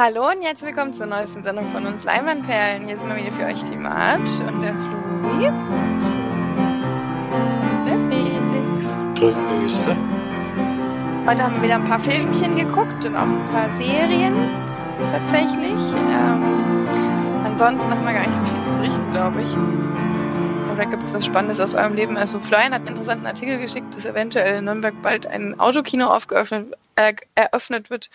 Hallo und herzlich willkommen zur neuesten Sendung von uns Leinwandperlen. Hier sind wir wieder für euch die Marge und der Flori. Der Felix. Grüße. Heute haben wir wieder ein paar Filmchen geguckt und auch ein paar Serien tatsächlich. Ähm, ansonsten haben wir gar nicht so viel zu berichten, glaube ich. Oder gibt es was Spannendes aus eurem Leben? Also Florian hat einen interessanten Artikel geschickt, dass eventuell in Nürnberg bald ein Autokino aufgeöffnet äh, eröffnet wird.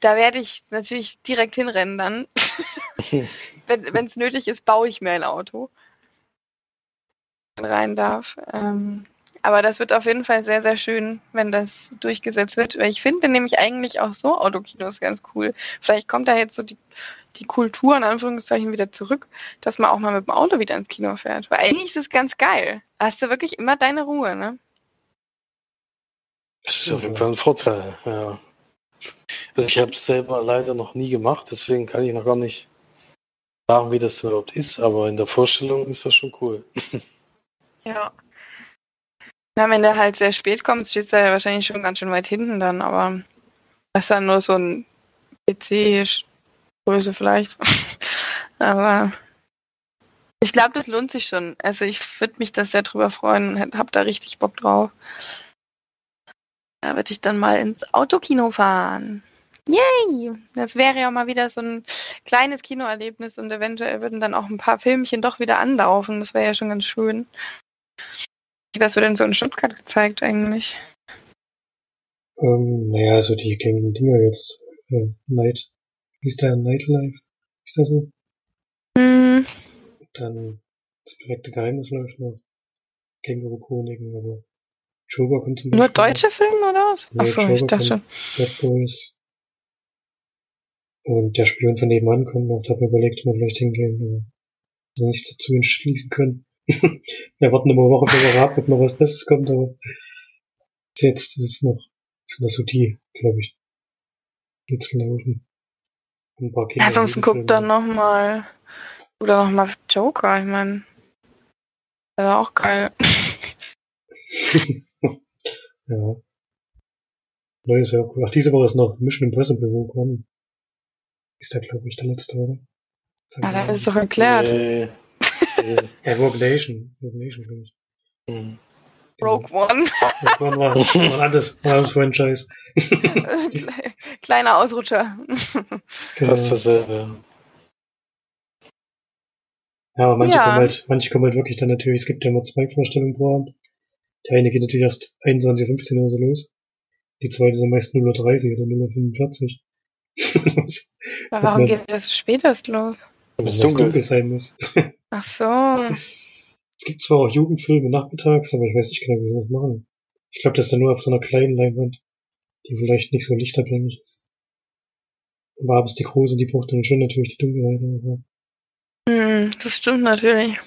Da werde ich natürlich direkt hinrennen dann. Wenn es nötig ist, baue ich mir ein Auto. Rein darf. Ähm, aber das wird auf jeden Fall sehr, sehr schön, wenn das durchgesetzt wird. Weil ich finde nämlich eigentlich auch so Autokinos ganz cool. Vielleicht kommt da jetzt so die, die Kultur in Anführungszeichen wieder zurück, dass man auch mal mit dem Auto wieder ins Kino fährt. Weil eigentlich ist es ganz geil. Da hast du wirklich immer deine Ruhe, ne? Das ist auf jeden Fall ein Vorteil, ja. Also ich habe es selber leider noch nie gemacht, deswegen kann ich noch gar nicht sagen, wie das überhaupt ist, aber in der Vorstellung ist das schon cool. Ja. Na, wenn der halt sehr spät kommt, stehst du ja wahrscheinlich schon ganz schön weit hinten dann, aber das ist dann nur so ein PC-Größe vielleicht. aber ich glaube, das lohnt sich schon. Also ich würde mich da sehr drüber freuen und hab da richtig Bock drauf. Da würde ich dann mal ins Autokino fahren. Yay! Das wäre ja mal wieder so ein kleines Kinoerlebnis und eventuell würden dann auch ein paar Filmchen doch wieder anlaufen. Das wäre ja schon ganz schön. Was wird denn so in Stuttgart gezeigt eigentlich? Ähm, naja, so die gängigen Dinger jetzt. Äh, Night. Wie ist der Nightlife? Ist das so? Hm. Dann das perfekte Geheimnis läuft noch. Känguru-Chroniken, aber Joker kommt zum Beispiel. Nur deutsche Filme oder was? Nee, Achso, Joker ich dachte Bad Boys. Und der Spion von nebenan kommt noch, da habe ich überlegt, ob wir vielleicht hingehen, aber so nicht dazu entschließen können. wir warten immer eine Woche für Rat, ob noch was Besseres kommt, aber jetzt ist es noch, sind das so die, glaube ich, jetzt laufen. Ein paar Kinder. Ja, sonst guck dann nochmal. Oder nochmal Joker, ich meine. Das war auch geil. ja. Neues wäre auch cool. Ach, diese Woche ist noch Mission Impossible Rogue One. Ist der, glaube ich, der letzte, oder? Ah, das ist doch erklärt. Äh, äh, Ja, Rogue Nation. Rogue Nation, glaube ich. hm. Rogue One. Rogue One war, war ein anderes, war ein anderes Franchise. Kleiner Ausrutscher. Genau. Fast dasselbe. Ja, aber manche Ja. kommen halt, manche kommen halt wirklich dann natürlich, es gibt ja immer zwei Vorstellungen pro Abend. Der eine geht natürlich erst 21.15 Uhr so los. Die zweite ist am meisten 0.30 Uhr oder 0.45 Uhr. Aber warum geht das so spät erst los? Weil es dunkel dunkel sein muss. Ach so. Es gibt zwar auch Jugendfilme nachmittags, aber ich weiß nicht genau, wie sie das machen. Ich glaube, das ist dann nur auf so einer kleinen Leinwand, die vielleicht nicht so lichtabhängig ist. Aber abends die große, die braucht dann schon natürlich die Dunkelheit. Aber Hm, das stimmt natürlich.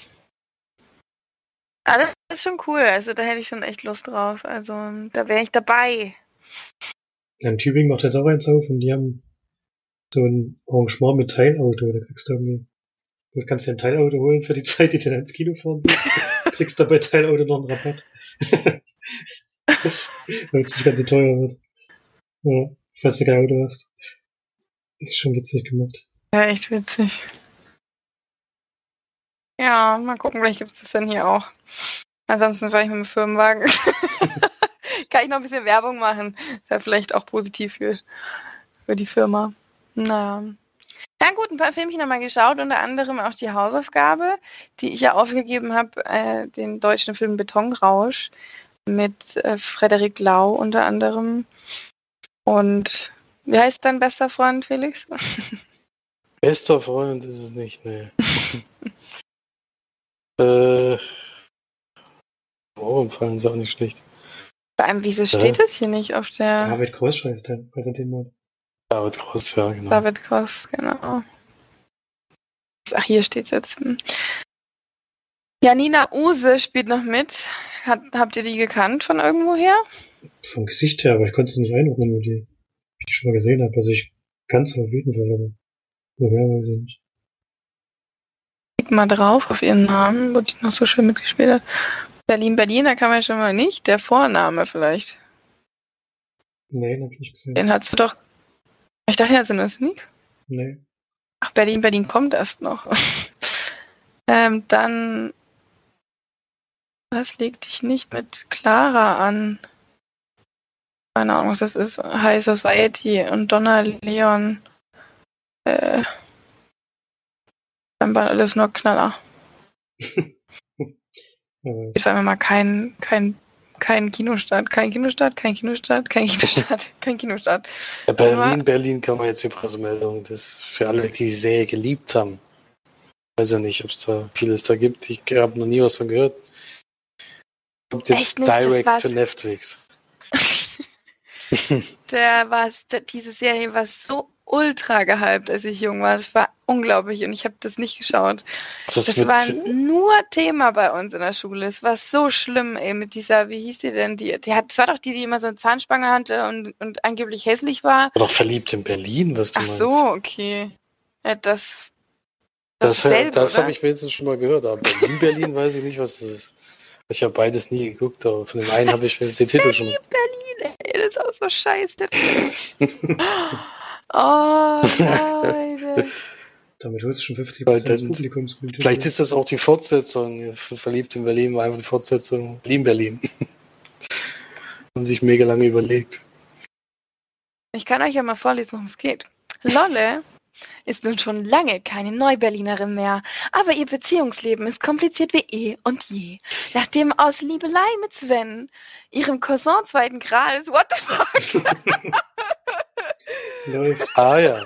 Aber das ist schon cool. Also da hätte ich schon echt Lust drauf. Also da wäre ich dabei. in Tübingen macht jetzt auch eins auf und die haben so ein Arrangement mit Teilauto. Da kriegst du irgendwie, du kannst dir ein Teilauto holen für die Zeit, die du dann ins Kino fahren willst. kriegst dabei Teilauto noch einen Rabatt. Weil es nicht ganz so teuer wird. Ja, falls du kein Auto hast. Ist schon witzig gemacht. Ja, echt witzig. Ja, mal gucken, vielleicht gibt es das dann hier auch. Ansonsten fahre ich mit dem Firmenwagen. Kann ich noch ein bisschen Werbung machen. Wäre vielleicht auch positiv für, für die Firma. Naja. Na gut, ein paar Filmchen wir geschaut, unter anderem auch die Hausaufgabe, die ich ja aufgegeben habe, äh, den deutschen Film Betonrausch mit äh, Frederik Lau unter anderem. Und wie heißt dein bester Freund, Felix? Bester Freund ist es nicht, ne. äh, oh, fallen sie auch nicht schlecht. Vor allem, wieso steht das hier nicht auf der David der präsentiert worden. David Groß, ja, genau. David Cross, genau. Ach, hier steht's jetzt. Hm. Janina Use spielt noch mit. Hat, habt ihr die gekannt von irgendwoher? Vom Gesicht her, aber ich konnte sie nicht einordnen, wo die, ich die schon mal gesehen habe. Also ich kann es auf jeden Fall, aber woher weiß ich nicht. Klick mal drauf auf ihren Namen, wo die noch so schön mitgespielt hat. Berlin, Berlin, da kann man schon mal nicht. Der Vorname vielleicht. Nee, den hab ich nicht gesehen. Den hast du doch. Ich dachte, er hat in der Sneak. Nee. Ach, Berlin, Berlin kommt erst noch. ähm, dann. Was legt dich nicht mit Clara an? Keine Ahnung, was das ist. High Society und Donna Leon. Äh. Dann war alles nur Knaller. Ich war mal kein, kein, kein Kinostart, kein Kinostart, kein Kinostart, kein Kinostart, kein Kinostart. Ja, Berlin, Aber- Berlin kann man jetzt die Pressemeldung. Das für alle, die die Serie geliebt haben. Weiß ja nicht, ob es da vieles da gibt. Ich habe noch nie was von gehört. Kommt jetzt nicht? Direct to Netflix. Der war, diese Serie war so ultra gehypt, als ich jung war. Das war unglaublich und ich habe das nicht geschaut. Das, Das war nur Thema bei uns in der Schule. Es war so schlimm, ey, mit dieser, wie hieß die denn? Die, die hat, das war doch die, die immer so eine Zahnspange hatte und, und angeblich hässlich war. war doch verliebt in Berlin, was du Ach meinst. so, okay. Ja, das. Das, dasselbe, das oder? habe ich wenigstens schon mal gehört. Aber Berlin, Berlin weiß ich nicht, was das ist. Ich habe beides nie geguckt, aber von dem einen habe ich wenigstens den Titel schon. Berlin, ey, das ist auch so scheiße. oh, Leute. damit holst du schon 50% Weil des dann- Publikums. Vielleicht ist das auch die Fortsetzung. Verliebt in Berlin war einfach die Fortsetzung Berlin, Berlin. Haben sich mega lange überlegt. Ich kann euch ja mal vorlesen, worum es geht. Lolle ist nun schon lange keine Neuberlinerin mehr, aber ihr Beziehungsleben ist kompliziert wie eh und je. Nachdem aus Liebelei mit Sven, ihrem Cousin zweiten Grades, what the fuck, Läuft. Ah ja.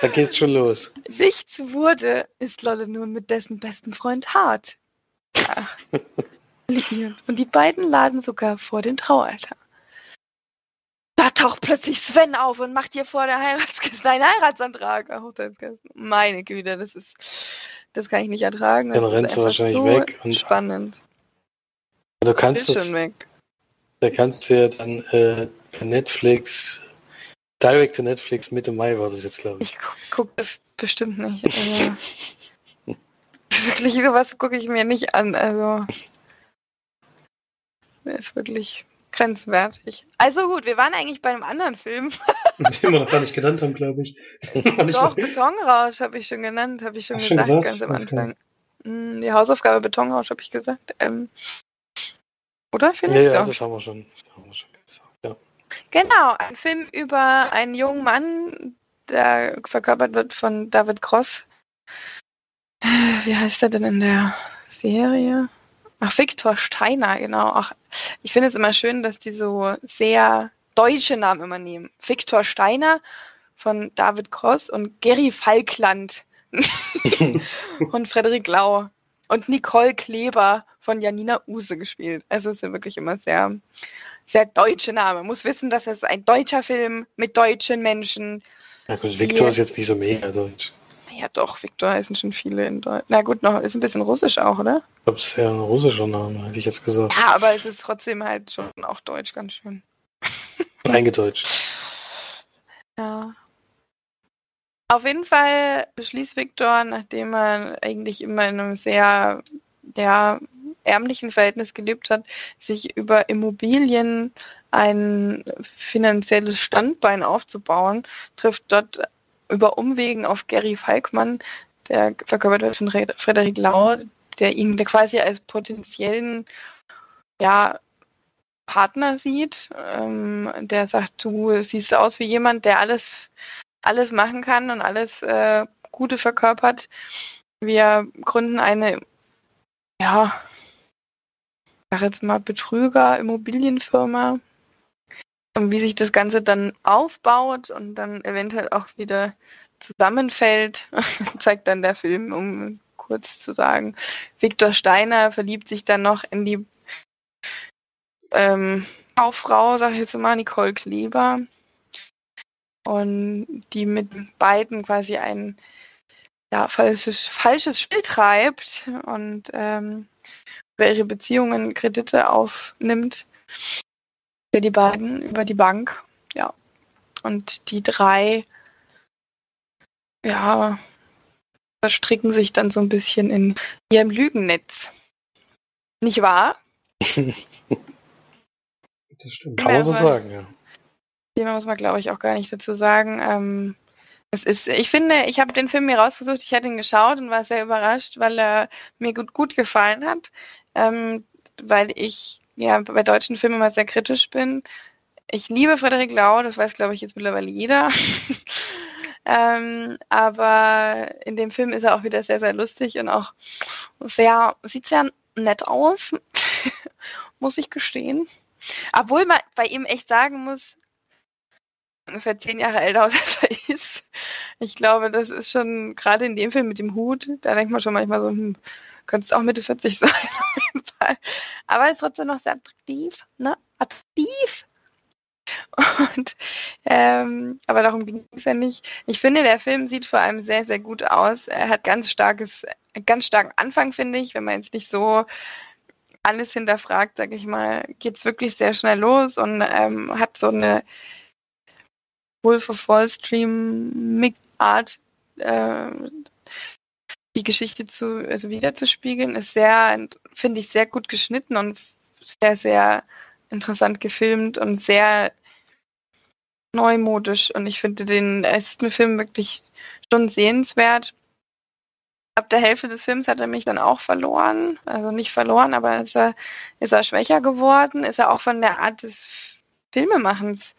Da geht's schon los. nichts wurde, ist Lolle nun mit dessen besten Freund Hart. Ach, liiert. Und die beiden laden sogar vor dem Traualtar. Da taucht plötzlich Sven auf und macht ihr vor der Heiratskiste einen Heiratsantrag. Meine Güte, das ist, das kann ich nicht ertragen. Das Dann sie einfach wahrscheinlich so weg und- spannend. Du kannst das, da kannst du ja dann äh, per Netflix, direct to Netflix Mitte Mai war das jetzt, glaube ich. Ich guck, guck das bestimmt nicht. Also, wirklich sowas gucke ich mir nicht an. Also ist wirklich grenzwertig. Also gut, wir waren eigentlich bei einem anderen Film. Den wir noch gar nicht genannt haben, glaube ich. Doch, Betonrausch habe ich schon genannt, habe ich schon Hast schon gesagt, gesagt? ganz am. Anfang. Hm, Die Hausaufgabe Betonrausch habe ich gesagt. Ähm, oder vielleicht? ja, Ja, das haben wir schon. Das haben wir schon gesagt. Genau, ein Film über einen jungen Mann, der verkörpert wird von David Cross. Wie heißt er denn in der Serie? Ach, Viktor Steiner, genau. Ach, ich finde es immer schön, dass die so sehr deutsche Namen immer nehmen. Viktor Steiner von David Cross und Gary Falkland und Frederik Lau und Nicole Kleber von Janina Use gespielt. Also es sind wirklich immer sehr, sehr deutsche Namen. Muss wissen, dass es ein deutscher Film mit deutschen Menschen. Na gut, Victor Ja. ist jetzt nicht so mega deutsch. Ja doch, Viktor heißen schon viele in Deutsch. Na gut, noch ist ein bisschen russisch auch, oder? Ich glaube, es ist eher ein russischer Name, hätte ich jetzt gesagt. Ja, aber es ist trotzdem halt schon auch deutsch ganz schön. Eingedeutscht. Ja. Auf jeden Fall beschließt Viktor, nachdem er eigentlich immer in einem sehr ja, ärmlichen Verhältnis gelebt hat, sich über Immobilien ein finanzielles Standbein aufzubauen, trifft dort über Umwegen auf Gary Falkmann, der verkörpert wird von Re- Frederik Lau, der ihn quasi als potenziellen ja, Partner sieht, ähm, der sagt, du siehst aus wie jemand, der alles, alles machen kann und alles äh, Gute verkörpert. Wir gründen eine, ja, ich sag jetzt mal Betrüger, Immobilienfirma. Und wie sich das Ganze dann aufbaut und dann eventuell auch wieder zusammenfällt, zeigt dann der Film, um kurz zu sagen. Viktor Steiner verliebt sich dann noch in die ähm, Kauffrau, sag ich jetzt mal, Nicole Kleber. Und die mit beiden quasi ein ja, falsches, falsches Spiel treibt und ähm, über ihre Beziehungen Kredite aufnimmt für die beiden über die Bank. Ja. Und die drei ja, verstricken sich dann so ein bisschen in ihrem Lügennetz. Nicht wahr? Das stimmt. Kann man so sagen, ja. Viel mehr muss man, glaube ich, auch gar nicht dazu sagen. Ähm, Es ist, ich finde, ich habe den Film mir rausgesucht, ich hatte ihn geschaut und war sehr überrascht, weil er mir gut, gut gefallen hat. Ähm, weil ich ja bei deutschen Filmen immer sehr kritisch bin. Ich liebe Frederik Lau, das weiß, glaube ich, jetzt mittlerweile jeder. ähm, aber in dem Film ist er auch wieder sehr, sehr lustig und auch sehr, sieht sehr nett aus, muss ich gestehen. Obwohl man bei ihm echt sagen muss, ungefähr zehn Jahre älter aus als er ist. Ich glaube, das ist schon, gerade in dem Film mit dem Hut, da denkt man schon manchmal so, hm, könnte es auch Mitte 40 sein, auf jeden Fall. Aber er ist trotzdem noch sehr attraktiv, ne? Attraktiv! Und, ähm, aber darum ging es ja nicht. Ich finde, der Film sieht vor allem sehr, sehr gut aus. Er hat ganz starkes, ganz starken Anfang, finde ich, wenn man jetzt nicht so alles hinterfragt, sag ich mal, geht es wirklich sehr schnell los und ähm, hat so eine Wolf of Wall Stream Art, äh, die Geschichte zu, also wiederzuspiegeln, ist sehr, finde ich, sehr gut geschnitten und sehr, sehr interessant gefilmt und sehr neumodisch. Und ich finde den ersten Film wirklich schon sehenswert. Ab der Hälfte des Films hat er mich dann auch verloren. Also nicht verloren, aber ist er, ist er schwächer geworden, ist er auch von der Art des Filmemachens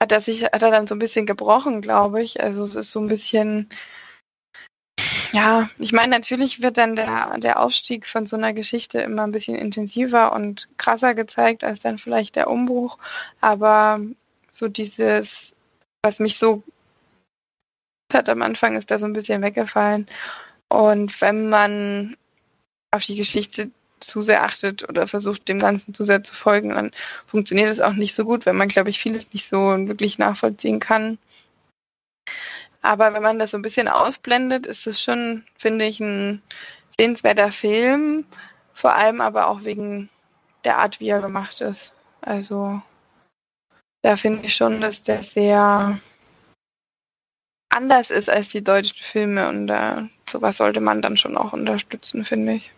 hat er sich, hat er dann so ein bisschen gebrochen, glaube ich. Also es ist so ein bisschen, ja, ich meine, natürlich wird dann der, der Aufstieg von so einer Geschichte immer ein bisschen intensiver und krasser gezeigt als dann vielleicht der Umbruch. Aber so dieses, was mich so hat am Anfang, ist da so ein bisschen weggefallen. Und wenn man auf die Geschichte zu sehr achtet oder versucht, dem Ganzen zu sehr zu folgen, dann funktioniert es auch nicht so gut, wenn man, glaube ich, vieles nicht so wirklich nachvollziehen kann. Aber wenn man das so ein bisschen ausblendet, ist es schon, finde ich, ein sehenswerter Film. Vor allem aber auch wegen der Art, wie er gemacht ist. Also da finde ich schon, dass der sehr anders ist als die deutschen Filme und äh, sowas sollte man dann schon auch unterstützen, finde ich.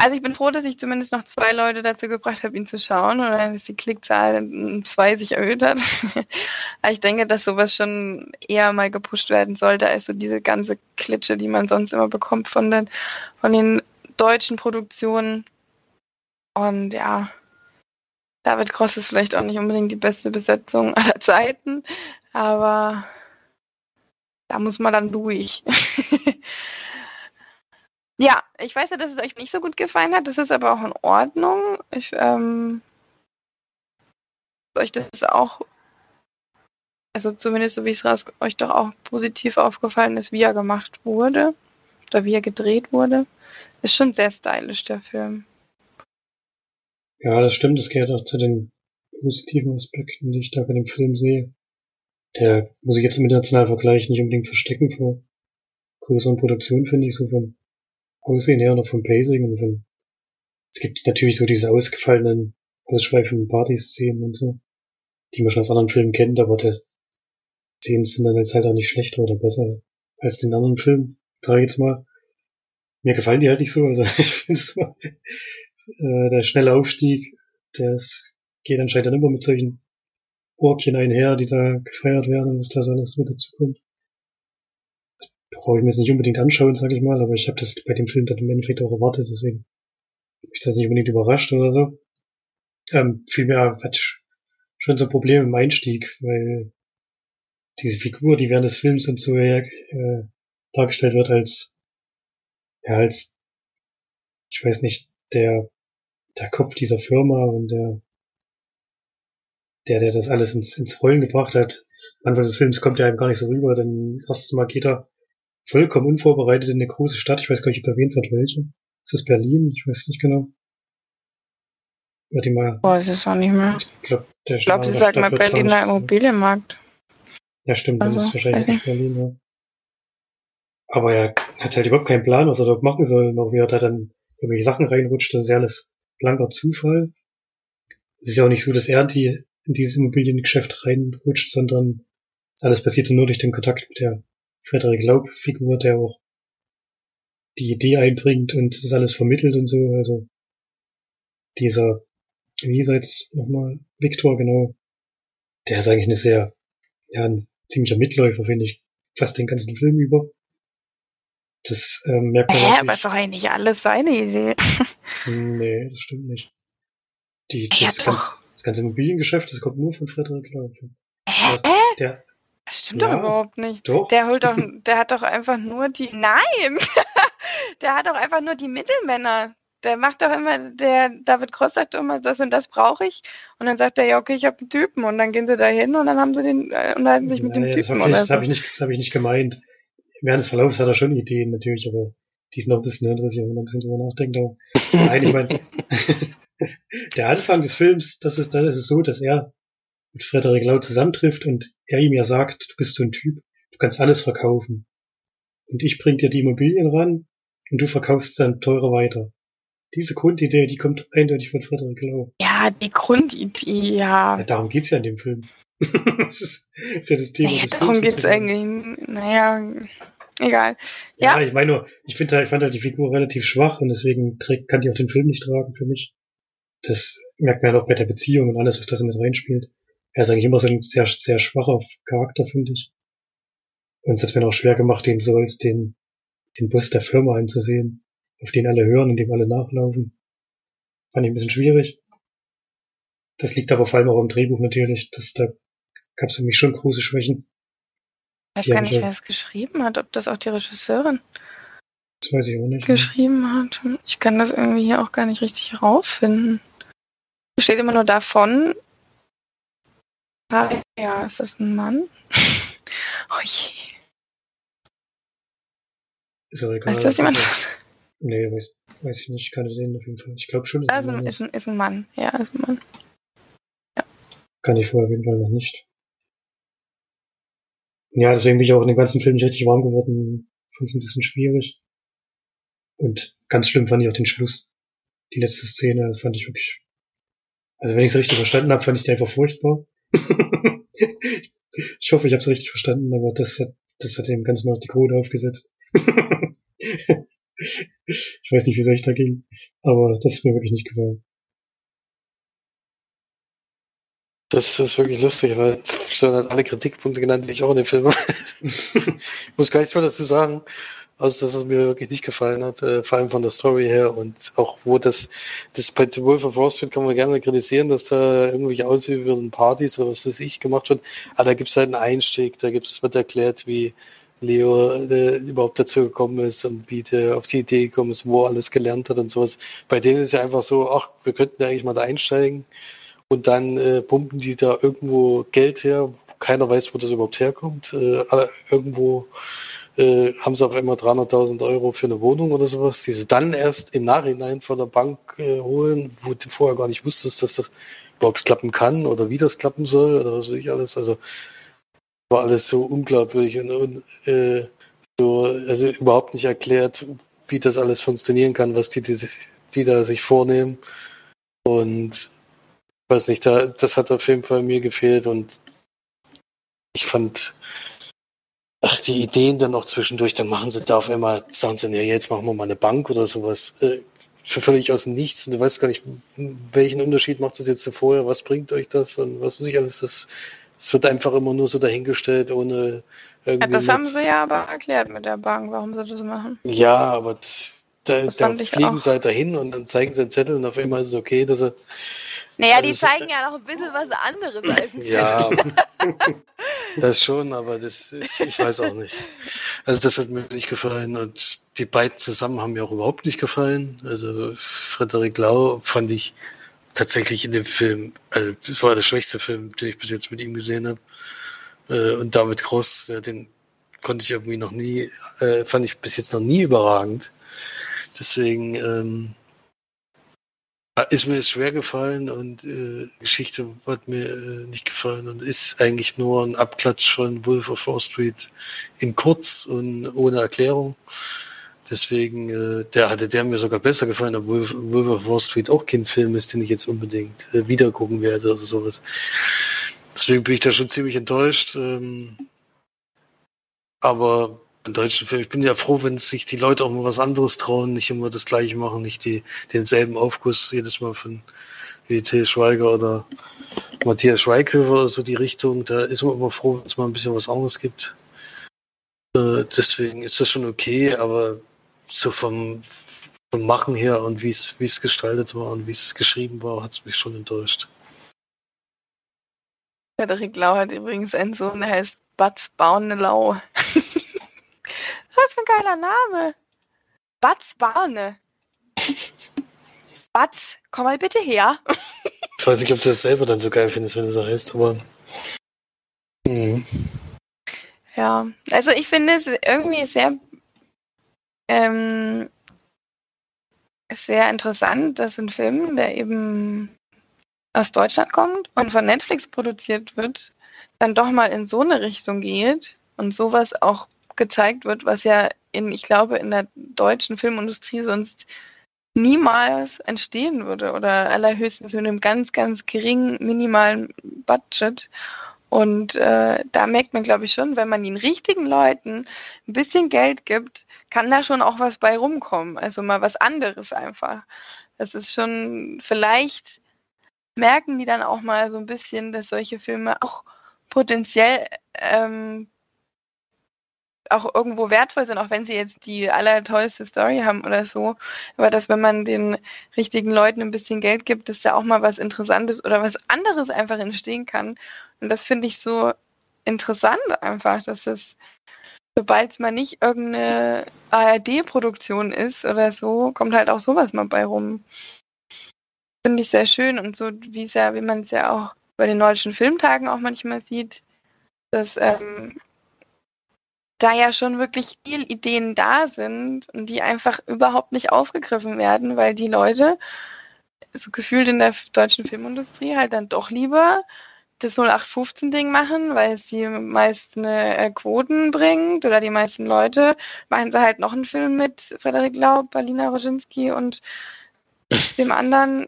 Also ich bin froh, dass ich zumindest noch zwei Leute dazu gebracht habe, ihn zu schauen oder dass die Klickzahl um zwei sich erhöht hat. Aber ich denke, dass sowas schon eher mal gepusht werden sollte, als so diese ganze Klitsche, die man sonst immer bekommt von den, von den deutschen Produktionen. Und ja, David Cross ist vielleicht auch nicht unbedingt die beste Besetzung aller Zeiten, aber da muss man dann durch. Ja, ich weiß ja, dass es euch nicht so gut gefallen hat. Das ist aber auch in Ordnung. Ich, ähm, euch das auch, also zumindest so wie es raus, euch doch auch positiv aufgefallen ist, wie er gemacht wurde oder wie er gedreht wurde. Ist schon sehr stylisch, der Film. Ja, das stimmt. Das gehört auch zu den positiven Aspekten, die ich da bei dem Film sehe. Der muss ich jetzt im internationalen Vergleich nicht unbedingt verstecken vor größeren Produktionen, finde ich, so vom Aussehen her noch vom Pacing und von, es gibt natürlich so diese ausgefallenen, ausschweifenden Party-Szenen und so, die man schon aus anderen Filmen kennt, aber die Szenen sind dann jetzt halt auch nicht schlechter oder besser als den anderen Filmen, sage ich jetzt mal. Mir gefallen die halt nicht so, also ich finde so, äh, der schnelle Aufstieg, der geht anscheinend dann immer mit solchen Orkien einher, die da gefeiert werden und was da so alles mit dazu kommt brauche ich mir jetzt nicht unbedingt anschauen, sage ich mal, aber ich habe das bei dem Film dann im Endeffekt auch erwartet, deswegen bin ich das nicht unbedingt überrascht oder so. Ähm, vielmehr hat schon so Probleme im Einstieg, weil diese Figur, die während des Films und so äh, dargestellt wird als ja als ich weiß nicht der der Kopf dieser Firma und der der der das alles ins, ins Rollen gebracht hat. Anfang des Films kommt er einem gar nicht so rüber, denn erstes Mal geht er vollkommen unvorbereitet in eine große Stadt. Ich weiß gar nicht, ob erwähnt wird, welche. Ist das Berlin? Ich weiß nicht genau. Warte mal. Boah, ist es auch nicht mehr. Ich glaube, ich glaub, sie sagt mal Berliner Immobilienmarkt. Ja, stimmt, also, das ist wahrscheinlich nicht Berlin, ja. Aber er hat halt überhaupt keinen Plan, was er dort machen soll, noch wie er da dann irgendwelche Sachen reinrutscht. Das ist ja alles blanker Zufall. Es ist ja auch nicht so, dass er die in dieses Immobiliengeschäft reinrutscht, sondern alles passiert nur durch den Kontakt mit der Frederik Laub-Figur, der auch die Idee einbringt und das alles vermittelt und so. Also dieser, wie hieß er jetzt nochmal, Viktor, genau, der ist eigentlich eine sehr, ja, ein ziemlicher Mitläufer, finde ich, fast den ganzen Film über. Das ähm, merkt man Hä, aber ist doch eigentlich alles seine Idee. Nee, das stimmt nicht. Die, Ja, das, doch. ganze, das ganze Immobiliengeschäft, das kommt nur von Frederik Lau. Hä? Der, der, Das stimmt Ja. doch überhaupt nicht. doch, Der holt doch, der hat doch einfach nur die. Nein! der hat doch einfach nur die Mittelmänner. Der macht doch immer, der David Cross sagt doch immer, das und das brauche ich. Und dann sagt er, ja, okay, ich habe einen Typen. Und dann gehen sie da hin und dann haben sie den, äh, unterhalten sich mit dem Nein, das Typen habe ich, oder das hab so. ich, nicht, das hab ich nicht gemeint. Während des Verlaufs hat er schon Ideen natürlich, aber die sind noch ein bisschen hirnrissig, wenn man ein bisschen drüber nachdenkt. Aber nein, ich meine, der Anfang des Films, das ist, dann ist es so, dass er mit Frederik Lau zusammentrifft und er ihm ja sagt, du bist so ein Typ, du kannst alles verkaufen. Und ich bring dir die Immobilien ran und du verkaufst dann teurer weiter. Diese Grundidee, die kommt eindeutig von Frederik Lau. Ja, die Grundidee, ja. Ja, darum geht's ja in dem Film. das ist, ist ja das Thema. Naja, darum geht's eigentlich. Naja, egal. Ja, Ja. ich meine nur, ich finde halt, ich fand halt die Figur relativ schwach und deswegen kann die auch den Film nicht tragen für mich. Das merkt man ja auch bei der Beziehung und alles, was da so mit reinspielt. Er ist eigentlich immer so ein sehr, sehr schwacher Charakter, finde ich. Und es hat mir auch schwer gemacht, den so als den, den Boss der Firma einzusehen, auf den alle hören und dem alle nachlaufen. Fand ich ein bisschen schwierig. Das liegt aber vor allem auch im Drehbuch natürlich, dass da gab es für mich schon große Schwächen. Ich weiß gar nicht, wer es geschrieben hat, ob das auch die Regisseurin Das weiß ich auch nicht. geschrieben hat. Ich kann das irgendwie hier auch gar nicht richtig rausfinden. Es steht immer nur davon. Ja, ist das ein Mann? Oh je. Ist aber egal. Weiß das jemand? Nee, weiß, weiß ich nicht. Kann ich sehen auf jeden Fall. Ich glaube schon, dass Also ein Mann ist ein, ist ein Mann. Ja, ist ein Mann. Kann ich vorher auf jeden Fall noch nicht. Ja, deswegen bin ich auch in dem ganzen Film nicht richtig warm geworden. Fand es ein bisschen schwierig. Und ganz schlimm fand ich auch den Schluss. Die letzte Szene, das fand ich wirklich. Also wenn ich es richtig verstanden habe, fand ich die einfach furchtbar. ich hoffe, ich habe es richtig verstanden, aber das hat, das hat dem Ganzen noch die Krone aufgesetzt. ich weiß nicht, wie es euch da ging, aber das hat mir wirklich nicht gefallen. Das ist wirklich lustig, weil Stern hat alle Kritikpunkte genannt, die ich auch in dem Film habe. ich muss gar nichts mehr dazu sagen, außer dass es mir wirklich nicht gefallen hat, äh, vor allem von der Story her und auch wo das, das bei The Wolf of Wall Street kann man gerne kritisieren, dass da irgendwelche Ausübungen, Partys oder was weiß ich gemacht wird, aber da gibt es halt einen Einstieg, da gibt's, wird erklärt, wie Leo äh, überhaupt dazu gekommen ist und wie der auf die Idee gekommen ist, wo er alles gelernt hat und sowas. Bei denen ist ja einfach so, ach, wir könnten ja eigentlich mal da einsteigen und dann äh, pumpen die da irgendwo Geld her, keiner weiß, wo das überhaupt herkommt. Äh, irgendwo äh, haben sie auf einmal 300.000 Euro für eine Wohnung oder sowas, die sie dann erst im Nachhinein von der Bank äh, holen, wo du vorher gar nicht wusstest, dass das überhaupt klappen kann oder wie das klappen soll oder was weiß ich alles. Also war alles so unglaubwürdig und, und äh, so, also überhaupt nicht erklärt, wie das alles funktionieren kann, was die, die, die da sich vornehmen. Und weiß nicht, da, das hat auf jeden Fall mir gefehlt und ich fand, ach, die Ideen dann auch zwischendurch, dann machen sie da auf einmal, sagen sie, ja, jetzt machen wir mal eine Bank oder sowas. Äh, für völlig aus dem Nichts und du weißt gar nicht, welchen Unterschied macht das jetzt so vorher, was bringt euch das und was weiß ich alles. Das, das wird einfach immer nur so dahingestellt, ohne Ja, irgendwie. das haben sie ja aber erklärt mit der Bank, warum sie das machen. Ja, aber das, da, Das da fliegen sie halt dahin und dann zeigen sie einen Zettel und auf einmal ist es okay, dass er. Naja, Also die zeigen ja noch ein bisschen was anderes als ein Ja, das schon, aber das ist, ich weiß auch nicht. Also das hat mir nicht gefallen und die beiden zusammen haben mir auch überhaupt nicht gefallen. Also Frederik Lau fand ich tatsächlich in dem Film, also das war der schwächste Film, den ich bis jetzt mit ihm gesehen habe. Äh, Und David Cross, ja, den konnte ich irgendwie noch nie, äh, fand ich bis jetzt noch nie überragend. Deswegen ähm, ist mir schwer gefallen und äh, Geschichte hat mir äh, nicht gefallen und ist eigentlich nur ein Abklatsch von Wolf of Wall Street in kurz und ohne Erklärung. Deswegen, äh, der hatte der mir sogar besser gefallen, obwohl Wolf of Wall Street auch kein Film ist, den ich jetzt unbedingt äh, wieder gucken werde oder sowas. Deswegen bin ich da schon ziemlich enttäuscht. Ähm, aber im deutschen Film, ich bin ja froh, wenn sich die Leute auch mal was anderes trauen, nicht immer das gleiche machen, nicht die, denselben Aufguss jedes Mal von wie Till Schweiger oder Matthias Schweighöfer oder so die Richtung. Da ist man immer froh, wenn es mal ein bisschen was anderes gibt. Äh, deswegen ist das schon okay, aber so vom, vom Machen her und wie es gestaltet war und wie es geschrieben war, hat es mich schon enttäuscht. Frederik Lau hat übrigens einen Sohn, der heißt Batz Baunelau. Was für ein geiler Name. Batz Barne. Batz, komm mal bitte her. Ich weiß nicht, ob du das selber dann so geil findest, wenn du so heißt, aber. Mhm. Ja, also ich finde es irgendwie sehr, ähm, sehr interessant, dass ein Film, der eben aus Deutschland kommt und von Netflix produziert wird, dann doch mal in so eine Richtung geht und sowas auch gezeigt wird, was ja in, ich glaube, in der deutschen Filmindustrie sonst niemals entstehen würde oder allerhöchstens mit einem ganz, ganz geringen, minimalen Budget. Und äh, da merkt man, glaube ich, schon, wenn man den richtigen Leuten ein bisschen Geld gibt, kann da schon auch was bei rumkommen. Also mal was anderes einfach. Das ist schon, vielleicht merken die dann auch mal so ein bisschen, dass solche Filme auch potenziell ähm, auch irgendwo wertvoll sind, auch wenn sie jetzt die allertollste Story haben oder so. Aber dass wenn man den richtigen Leuten ein bisschen Geld gibt, dass da auch mal was Interessantes oder was anderes einfach entstehen kann. Und das finde ich so interessant einfach, dass es, sobald es mal nicht irgendeine ARD-Produktion ist oder so, kommt halt auch sowas mal bei rum. Finde ich sehr schön und so, wie ja, wie man es ja auch bei den nordischen Filmtagen auch manchmal sieht, dass ähm, da ja schon wirklich viel Ideen da sind und die einfach überhaupt nicht aufgegriffen werden, weil die Leute, so gefühlt in der deutschen Filmindustrie, halt dann doch lieber das 0815-Ding machen, weil es die meisten äh, Quoten bringt oder die meisten Leute. Machen sie halt noch einen Film mit Frederik Laub, Balina Roginski und dem anderen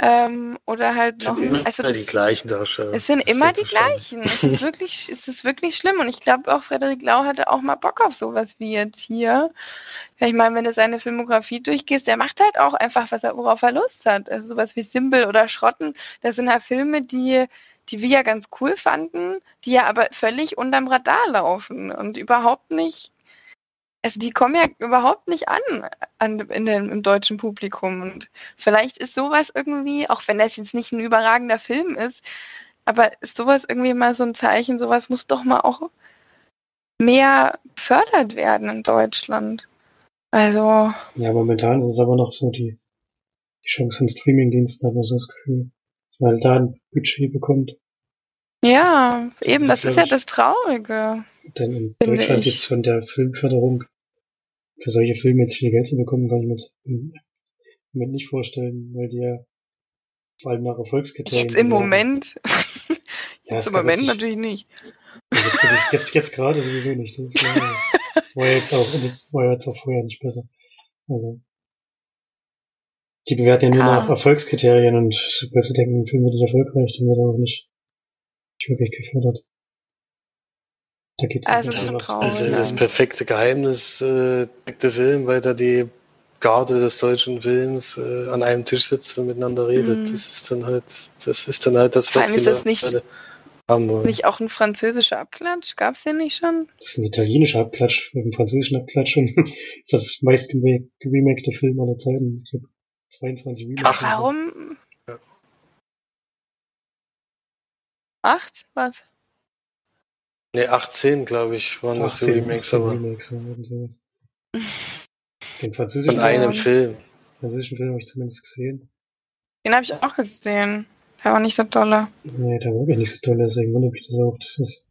ähm, oder halt noch. Immer also das, die gleichen Darsteller. Es sind immer die gleichen. es ist wirklich, es ist wirklich schlimm. Und ich glaube auch, Frederik Lau hatte auch mal Bock auf sowas wie jetzt hier. Ich meine, wenn du seine Filmografie durchgehst, der macht halt auch einfach, was er, worauf er Lust hat. Also sowas wie Simbel oder Schrotten, das sind halt Filme, die, die wir ja ganz cool fanden, die ja aber völlig unterm Radar laufen und überhaupt nicht also die kommen ja überhaupt nicht an, an in den, im deutschen Publikum. Und vielleicht ist sowas irgendwie, auch wenn das jetzt nicht ein überragender Film ist, aber ist sowas irgendwie mal so ein Zeichen, sowas muss doch mal auch mehr gefördert werden in Deutschland. Also. Ja, momentan ist es aber noch so die, die Chance von Streamingdiensten, hat man so das Gefühl, dass man halt da ein Budget bekommt. Ja, eben, das, das ist, ja das Traurige. Denn in Deutschland ich. jetzt von der Filmförderung für solche Filme jetzt viel Geld zu bekommen, kann ich mir im Moment nicht vorstellen, weil die ja vor allem nach Erfolgskriterien. Jetzt im Moment? ja, jetzt im Moment sich, natürlich nicht. Jetzt, jetzt, jetzt gerade sowieso nicht. Das, ja, das war jetzt auch, das war jetzt auch vorher nicht besser. Also. Die bewerten ja nur ja. nach Erfolgskriterien und sobald sie denken, ein Film wird nicht erfolgreich, dann wird er auch nicht, nicht wirklich gefördert. Da geht's also, schon traurig, also das perfekte Geheimnis, äh, der Film, weil da die Garde des deutschen Films äh, an einem Tisch sitzt und miteinander redet. Mm. Das ist dann halt, das ist dann halt das, was die das nicht, haben wollen. Nicht auch ein französischer Abklatsch? Gab es den nicht schon? Das ist ein italienischer Abklatsch, ein französischen Abklatsch und ist das meist geremakte Film aller Zeiten. Ich glaube 22 Remakes. Ach, warum? Ja. Acht? Was? Ne, 18, glaube ich, waren das die Remakes, aber. Remakes, Den französischen Von einem Film. Den französischen Film habe ich zumindest gesehen. Den habe ich auch gesehen. Der war nicht so toller. Nee, der war wirklich nicht so toll, deswegen wundert mich das auch, dass das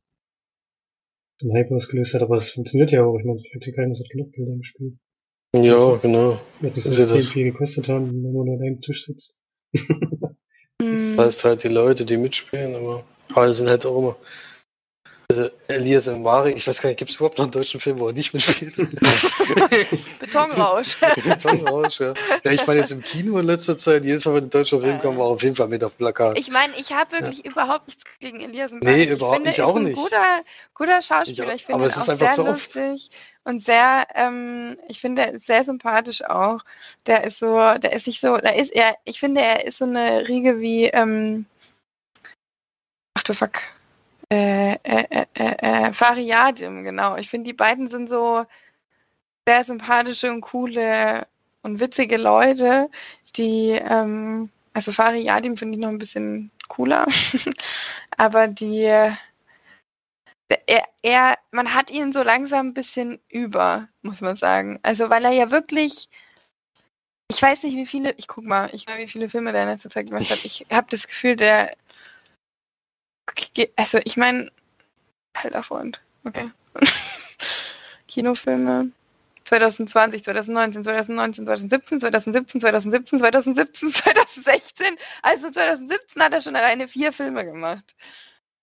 den Hype ausgelöst hat, aber es funktioniert ja auch. Ich meine, Geheimnis hat genug Bilder gespielt. Ja, genau. Wird nicht so das viel gekostet haben, wenn man nur an einem Tisch sitzt. Das heißt halt die Leute, die mitspielen, aber, aber sind halt auch immer Also Elias Mari, ich weiß gar nicht, gibt es überhaupt noch einen deutschen Film, wo er nicht mitspielt? Betonrausch. Betonrausch, ja. ja. Ich meine jetzt im Kino in letzter Zeit, jedes Mal, wenn ein deutscher Film kommt, war er auf jeden Fall mit auf dem Plakat. Ich meine, ich habe wirklich ja. überhaupt nichts gegen Elias Mari. Nee, überhaupt nicht, auch nicht. Guter, guter Schauspieler. Ich, ich finde aber es ist einfach zu oft. Und sehr, ähm, ich finde, er sehr sympathisch auch. Der ist so, der ist nicht so, da ist er, ich finde, er ist so eine Riege wie, ähm, ach du Fuck, äh, äh, äh, äh, Fariadim, genau. Ich finde, die beiden sind so sehr sympathische und coole und witzige Leute, die, ähm, also Fariadim finde ich noch ein bisschen cooler, aber die, er, er, man hat ihn so langsam ein bisschen über, muss man sagen. Also, weil er ja wirklich, ich weiß nicht, wie viele, ich guck mal, ich weiß, wie viele Filme der in letzter Zeit gemacht hat. Ich habe das Gefühl, der also ich meine, alter Freund, okay. Kinofilme. 2020, 2019, 2019, 2017, 2017, 2017, 2017, 2016. Also 2017 hat er schon alleine vier Filme gemacht.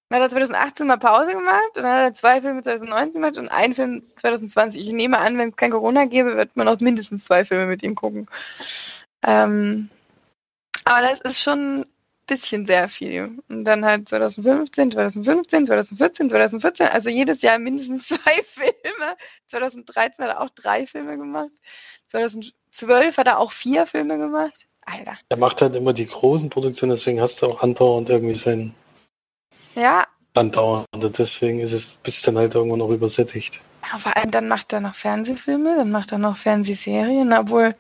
Dann hat er 2018 mal Pause gemacht und dann hat er zwei Filme 2019 gemacht und einen Film 2020. Ich nehme an, wenn es kein Corona gäbe, wird man auch mindestens zwei Filme mit ihm gucken. Ähm, aber das ist schon bisschen sehr viel. Und dann halt 2015, 2015, 2014, 2014, also jedes Jahr mindestens zwei Filme. 2013 hat er auch drei Filme gemacht. 2012 hat er auch vier Filme gemacht. Alter. Er macht halt immer die großen Produktionen, deswegen hast du auch andauernd irgendwie sein. Ja. Andauernd. Und deswegen ist es bis dann halt irgendwo noch übersättigt. Ja, vor allem dann macht er noch Fernsehfilme, dann macht er noch Fernsehserien, obwohl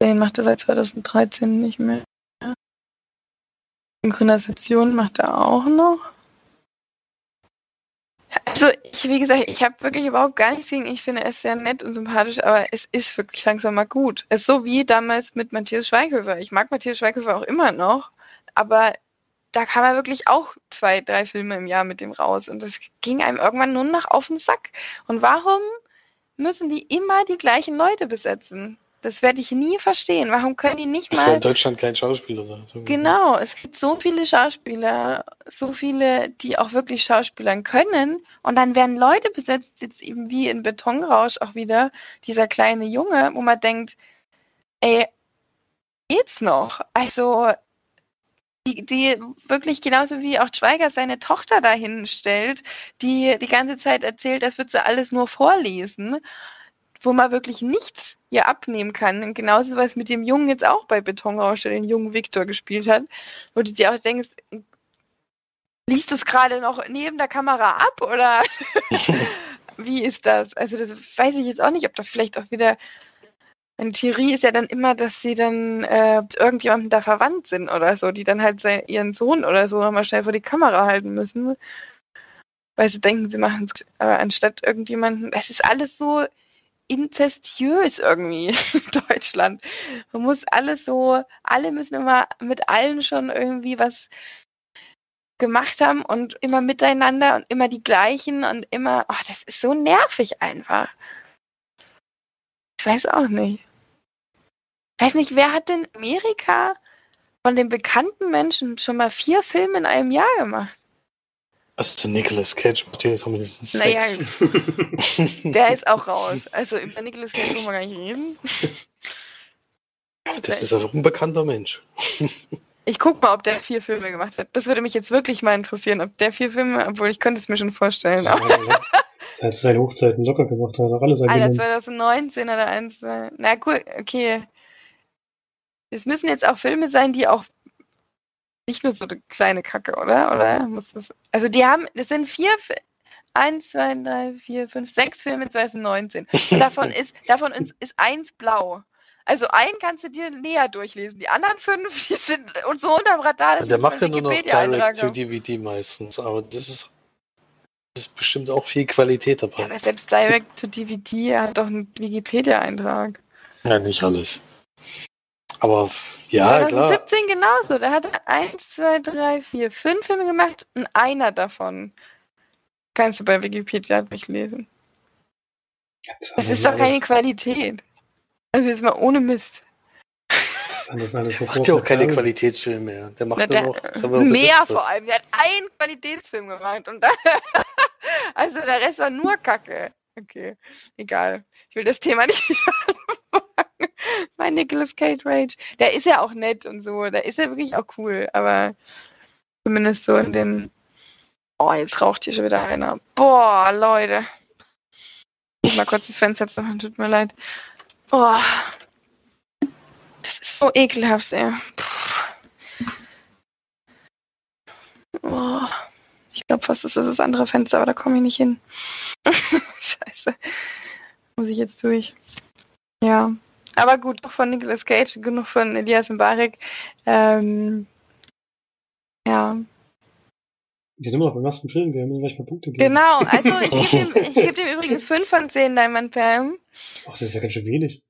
den macht er seit 2013 nicht mehr. Synchronisation macht er auch noch. Also, ich, wie gesagt, ich habe wirklich überhaupt gar nichts gegen. Ich finde es sehr nett und sympathisch, aber es ist wirklich langsam mal gut. Es ist so wie damals mit Matthias Schweighöfer. Ich mag Matthias Schweighöfer auch immer noch, aber da kam er wirklich auch zwei, drei Filme im Jahr mit dem raus und das ging einem irgendwann nur noch auf den Sack. Und warum müssen die immer die gleichen Leute besetzen? Das werde ich nie verstehen. Warum können die nicht das mal. Das in Deutschland kein Schauspieler da. So genau, es gibt so viele Schauspieler, so viele, die auch wirklich Schauspielern können. Und dann werden Leute besetzt, jetzt eben wie in Betonrausch auch wieder, dieser kleine Junge, wo man denkt, ey, geht's noch? Also, die, die wirklich genauso wie auch Schweiger seine Tochter dahin stellt, die die ganze Zeit erzählt, das wird sie alles nur vorlesen wo man wirklich nichts ihr abnehmen kann. Und genauso was mit dem Jungen jetzt auch bei Betonrausch, der den jungen Viktor gespielt hat, wo du dir auch denkst, liest du es gerade noch neben der Kamera ab oder wie ist das? Also das weiß ich jetzt auch nicht, ob das vielleicht auch wieder eine Theorie ist ja dann immer, dass sie dann äh, irgendjemandem da verwandt sind oder so, die dann halt sein, ihren Sohn oder so nochmal schnell vor die Kamera halten müssen. Weil sie denken, sie machen es äh, anstatt irgendjemanden. Es ist alles so inzestiös irgendwie in Deutschland. Man muss alles so, alle müssen immer mit allen schon irgendwie was gemacht haben und immer miteinander und immer die gleichen und immer, oh, das ist so nervig einfach. Ich weiß auch nicht. Ich weiß nicht, wer hat denn Amerika von den bekannten Menschen schon mal vier Filme in einem Jahr gemacht? Also Nicolas Cage macht jetzt auch mindestens naja, sechs. der ist auch raus. Also über Nicolas Cage wollen wir gar nicht reden. Das ist einfach ein bekannter Mensch. Ich guck mal, ob der vier Filme gemacht hat. Das würde mich jetzt wirklich mal interessieren, ob der vier Filme, obwohl ich könnte es mir schon vorstellen. Ja, ja. hat seine Hochzeiten locker gemacht, hat auch alles Alter, 2019 hat er eins. Na cool, okay. Es müssen jetzt auch Filme sein, die auch nicht nur so eine kleine Kacke, oder? Oder muss das. Also die haben, das sind vier, eins, zwei, drei, vier, fünf, sechs Filme 2019. Und davon ist, davon ist, ist eins blau. Also einen kannst du dir näher durchlesen. Die anderen fünf, die sind und so unterm Radar. Der macht ja nur noch Direct-to-DVD meistens, aber das ist, das ist bestimmt auch viel Qualität dabei. Ja, aber selbst Direct-to-DVD hat doch einen Wikipedia-Eintrag. Ja, nicht alles. Aber ja, 2017 klar. genauso. Da hat er 1, 2, 3, 4, 5 Filme gemacht und einer davon kannst du bei Wikipedia durchlesen. Das ist doch keine Qualität. Also jetzt mal ohne Mist. Das alles der macht ja auch keine Qualitätsfilme mehr. Der macht Na, der, nur noch. mehr vor allem. Der hat einen Qualitätsfilm gemacht und da Also der Rest war nur Kacke. Okay, egal. Ich will das Thema nicht. Mein Nicolas Cage Rage. Der ist ja auch nett und so. Der ist ja wirklich auch cool. Aber zumindest so in den. Oh, jetzt raucht hier schon wieder einer. Boah, Leute. Ich mal kurz das Fenster zu machen. Tut mir leid. Boah. Das ist so ekelhaft, ey. Boah. Ich glaube fast, das ist das andere Fenster, aber da komme ich nicht hin. Scheiße. Muss ich jetzt durch. Ja. Aber gut, noch von Nicolas Cage, genug von Elias Mbarek. Ähm, ja. Wir sind immer noch beim ersten Film, wir müssen gleich mal Punkte geben. Genau, also ich gebe dem, ich geb dem übrigens 5 von 10 Leinwandperlen. Ach, das ist ja ganz schön wenig.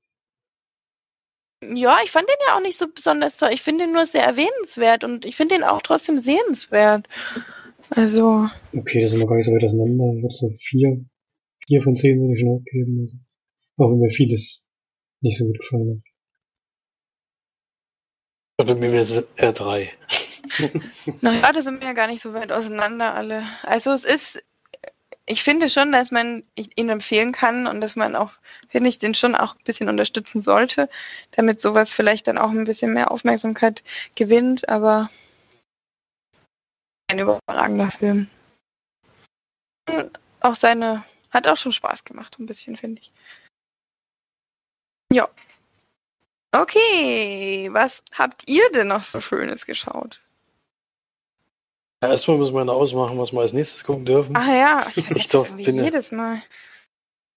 Ja, ich fand den ja auch nicht so besonders toll. Ich finde den nur sehr erwähnenswert und ich finde den auch trotzdem sehenswert. Also, Okay, das sind wir gar nicht so weit auseinander. Ich würde so vier, vier von zehn würde ich schon abgeben. Also, auch wenn mir vieles nicht so gut gefallen hat. Bei mir wäre es R3. naja, da sind wir ja gar nicht so weit auseinander alle. Also es ist, ich finde schon, dass man ihn empfehlen kann und dass man auch, finde ich, den schon auch ein bisschen unterstützen sollte, damit sowas vielleicht dann auch ein bisschen mehr Aufmerksamkeit gewinnt, aber ein überragender Film. Auch seine, hat auch schon Spaß gemacht, ein bisschen, finde ich. Ja. Okay, was habt ihr denn noch so Schönes geschaut? Ja, erstmal müssen wir noch ausmachen, was wir als nächstes gucken dürfen. Ach ja, ich, Ich irgendwie finde- jedes Mal.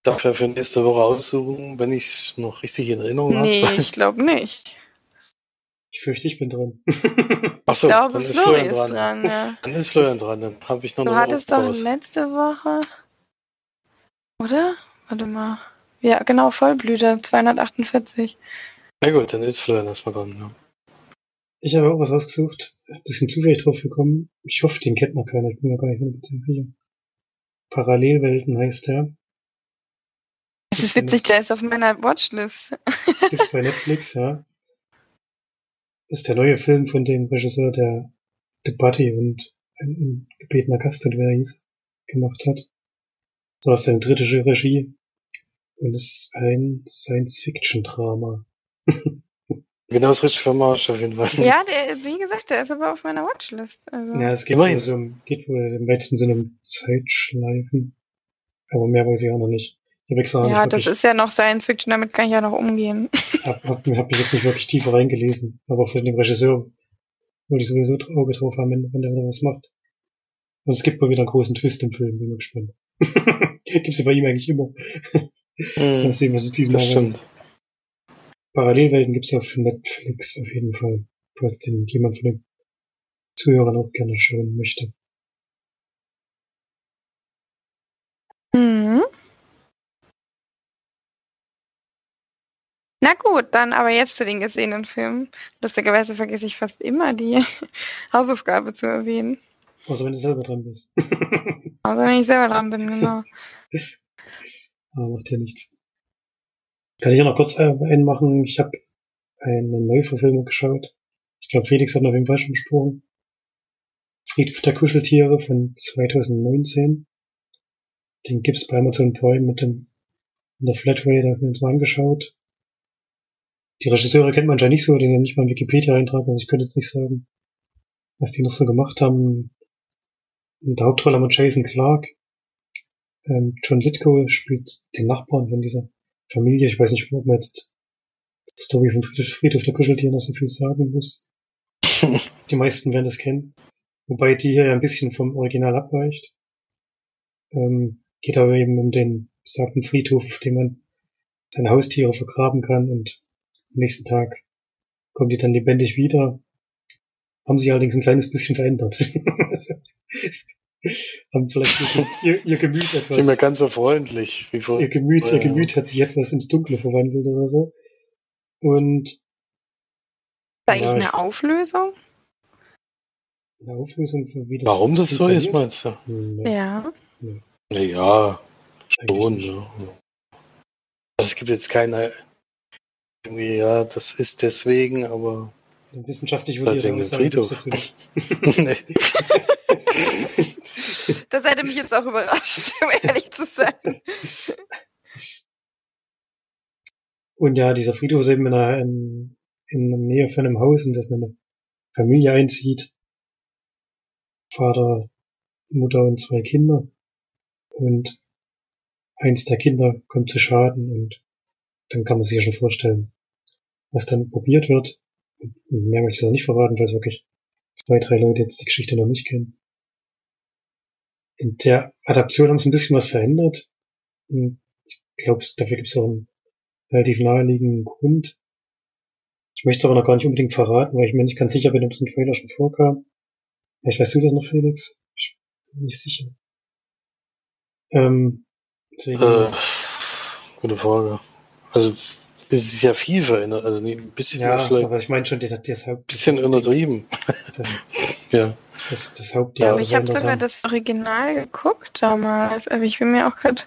Darf ja für nächste Woche aussuchen, wenn ich es noch richtig in Erinnerung Nee, habe. ich glaube nicht. Ich fürchte, ich bin dran. Achso, Ich glaube, dann ist Flori Florian ist dran. dran, ja. Dann ist Florian dran, dann habe ich noch Du hattest doch letzte Woche, oder? Warte mal. Ja, genau, Vollblüter, 248. Na gut, dann ist Florian erstmal dran. Ja. Ich habe auch was ausgesucht. Ein bisschen zufällig drauf gekommen. Ich hoffe, den kennt noch keiner. Ich bin mir gar nicht 100% sicher. Parallelwelten heißt der. Es ist witzig, der ist auf meiner Watchlist. Gibt's bei Netflix, ja. Ist der neue Film von dem Regisseur, der The Buddy und ein ungebetener Gast, und wer er hieß, gemacht hat. So aus seine dritte Regie. Und ist ein Science-Fiction-Drama. Genau das richtige Format auf jeden Fall. Ja, der, wie gesagt, der ist aber auf meiner Watchlist. Also. Ja, es geht Immerhin. wohl, so um, geht wohl im weitesten Sinne um Zeitschleifen. Aber mehr weiß ich auch noch nicht. Ich extra Ja, das wirklich, ist ja noch Science Fiction, damit kann ich ja noch umgehen. hab, hab, hab mich jetzt nicht wirklich tiefer reingelesen. Aber von dem Regisseur wollte ich sowieso Auge drauf haben, wenn, wenn der wieder was macht. Und es gibt mal wieder einen großen Twist im Film, bin mal gespannt. Gibt's ja bei ihm eigentlich immer. Hm, sehen, was es diesmal das stimmt. Parallelwelten gibt's auf Netflix auf jeden Fall. Falls den jemand von den Zuhörern auch gerne schauen möchte. Mhm. Na gut, dann aber jetzt zu den gesehenen Filmen. Lustigerweise vergesse ich fast immer die Hausaufgabe zu erwähnen. Außer wenn du selber dran bist. Also wenn ich selber dran bin, genau. Aber macht ja nichts. Kann ich ja noch kurz äh, einen machen. Ich habe eine Neuverfilmung geschaut. Ich glaube, Felix hat noch auf jeden Fall schon besprochen. Friedhof der Kuscheltiere von 2019. Den gibt's bei Amazon Prime mit dem in der Flatrate, da haben wir uns mal angeschaut. Die Regisseure kennt man anscheinend nicht so, den haben nicht mal einen Wikipedia-Eintrag, also ich könnte jetzt nicht sagen, was die noch so gemacht haben. In der Hauptrolle haben wir Jason Clark, ähm, John Lithgow spielt den Nachbarn von dieser Familie. Ich weiß nicht, ob man jetzt die Story von Friedhof, der Kuscheltiere noch so viel sagen muss. Die meisten werden das kennen. Wobei die hier ja ein bisschen vom Original abweicht. Ähm, geht aber eben um den besagten Friedhof, auf dem man seine Haustiere vergraben kann und am nächsten Tag kommen die dann lebendig wieder. Haben sich allerdings ein kleines bisschen verändert. haben vielleicht ihr, ihr Gemüt etwas Sind wir ganz so freundlich wie ihr vor. Gemüt, ihr. Gemüt hat sich etwas ins Dunkle verwandelt oder so. Und Ist eigentlich Ja, ich- eine Auflösung? eine Auflösung für wie das Warum das so ist, meinst du? Nee, Ja. Naja, eigentlich schon. Ja. Also es gibt jetzt keine irgendwie, ja, das ist deswegen, aber Wissenschaftlich Halt dem Aussage gibt's Friedhof. dazu nicht. nee. Das hätte mich jetzt auch überrascht, um ehrlich zu sein. Und ja, dieser Friedhof ist eben in der, in, in der Nähe von einem Haus, in das eine Familie einzieht. Vater, Mutter und zwei Kinder. Und eins der Kinder kommt zu Schaden und dann kann man sich ja schon vorstellen, was dann probiert wird. Und mehr möchte ich auch nicht verraten, es wirklich zwei, drei Leute jetzt die Geschichte noch nicht kennen. In der Adaption haben sie ein bisschen was verändert. Ich glaube, dafür gibt es auch einen relativ naheliegenden Grund. Ich möchte es aber noch gar nicht unbedingt verraten, weil ich mir nicht ganz sicher bin, ob es im Trailer schon vorkam. Vielleicht weißt du das noch, Felix? Ich bin nicht sicher. Ähm, deswegen, Äh, gute Frage. Also, es ist ja viel verändert. Also, nee, ein bisschen ja, ist vielleicht aber ich meine schon, das, das Haupt, bisschen untertrieben. das, Ja. das, das Haupt, Ja, aber ich habe sogar haben. das Original geguckt damals. Aber ich bin mir auch gerade.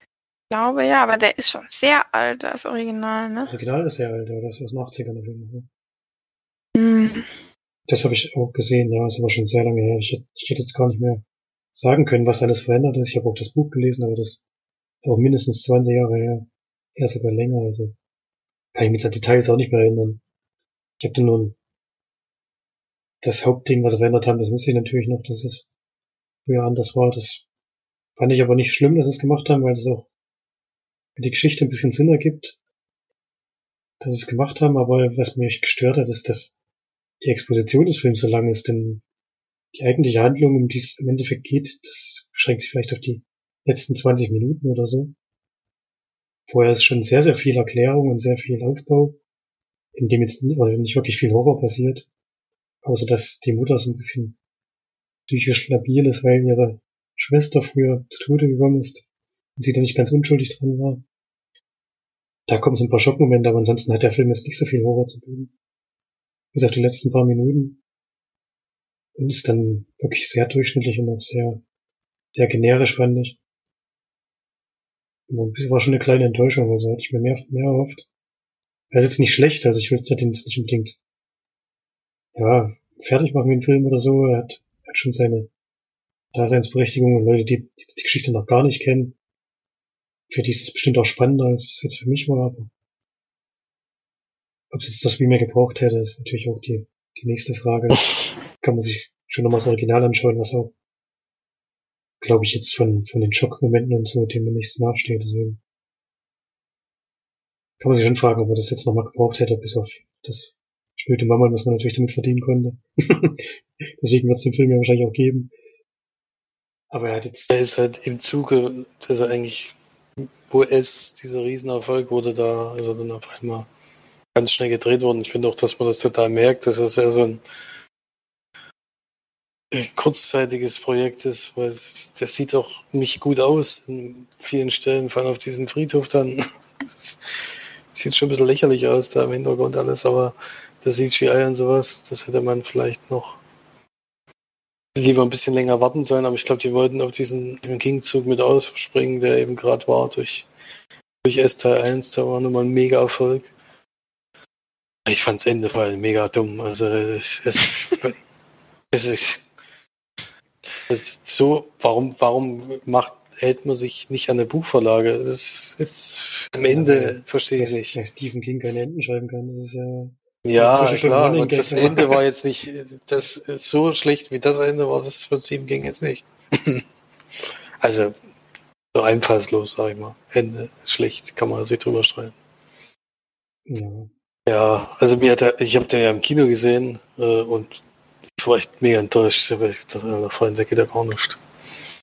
Ich glaube ja, aber der ist schon sehr alt, das Original, Das ne? Original ist sehr alt, ja, das ist aus den 80ern auf jeden Fall. Hm. Das habe ich auch gesehen, ja, ist aber schon sehr lange her. Ich, hätte- ich hätte jetzt gar nicht mehr sagen können, was alles verändert ist. Ich habe auch das Buch gelesen, aber das ist auch mindestens 20 Jahre her. Eher sogar länger, also kann ich mich an Details auch nicht mehr erinnern. Ich habe nur ein- das Hauptding, was sie verändert haben, das wusste ich natürlich noch, dass es früher anders war. Das fand ich aber nicht schlimm, dass sie es gemacht haben, weil es auch für die Geschichte ein bisschen Sinn ergibt, dass sie es gemacht haben, aber was mich gestört hat, ist, dass die Exposition des Films so lang ist, denn die eigentliche Handlung, um die es im Endeffekt geht, das beschränkt sich vielleicht auf die letzten 20 Minuten oder so. Vorher ist schon sehr, sehr viel Erklärung und sehr viel Aufbau, in dem jetzt nicht, also nicht wirklich viel Horror passiert, außer dass die Mutter so ein bisschen psychisch labil ist, weil ihre Schwester früher zu Tode gekommen ist und sie da nicht ganz unschuldig dran war. Da kommen so ein paar Schockmomente, aber ansonsten hat der Film jetzt nicht so viel Horror zu bieten. Bis auf die letzten paar Minuten. Und ist dann wirklich sehr durchschnittlich und auch sehr, sehr generisch, fand ich. Das war schon eine kleine Enttäuschung, also hatte ich mir mehr, mehr erhofft. Er ist jetzt nicht schlecht, also ich will den jetzt nicht unbedingt, ja, fertig machen wie ein Film oder so. Er hat, hat schon seine Daseinsberechtigung und Leute, die, die die Geschichte noch gar nicht kennen. Für die ist es bestimmt auch spannender, als es jetzt für mich war, aber ob es jetzt das Remake gebraucht hätte, ist natürlich auch die, die nächste Frage. Kann man sich schon nochmal das Original anschauen, was auch, glaube ich, jetzt von, von den Schockmomenten und so, dem mir nichts nachsteht, deswegen. Kann man sich schon fragen, ob er das jetzt nochmal gebraucht hätte, bis auf das schnöde Mama, was man natürlich damit verdienen konnte. deswegen wird es den Film ja wahrscheinlich auch geben. Aber er hat jetzt, Er ist halt im Zuge, dass er eigentlich, wo es dieser Riesenerfolg wurde, da ist er dann auf einmal ganz schnell gedreht worden. Ich finde auch, dass man das total merkt, dass das ja so ein kurzzeitiges Projekt ist, weil das sieht auch nicht gut aus in vielen Stellen, vor allem auf diesem Friedhof dann. Das sieht schon ein bisschen lächerlich aus da im Hintergrund alles, aber das CGI und sowas, das hätte man vielleicht noch lieber ein bisschen länger warten sollen, aber ich glaube, die wollten auf diesen King-Zug mit ausspringen, der eben gerade war durch, durch S-Teil 1, der war nochmal ein mega Erfolg. Ich fand's Ende vor allem mega dumm. Also es, es, es ist so, warum, warum macht, hält man sich nicht an eine Buchvorlage? Das ist am Ende verstehe ich nicht. weil Stephen King keine Enden schreiben kann, das ist ja, Ja, klar. Und das Ende war jetzt nicht das so schlecht wie das Ende war, das von Stephen King jetzt nicht. also so einfallslos, sag ich mal. Ende ist schlecht, kann man sich drüber streiten. ja. Ja, also mir hat er, ich habe den ja im Kino gesehen äh, und ich war echt mega enttäuscht, weil ich dachte, Alter, Freund, der geht ja gar nicht.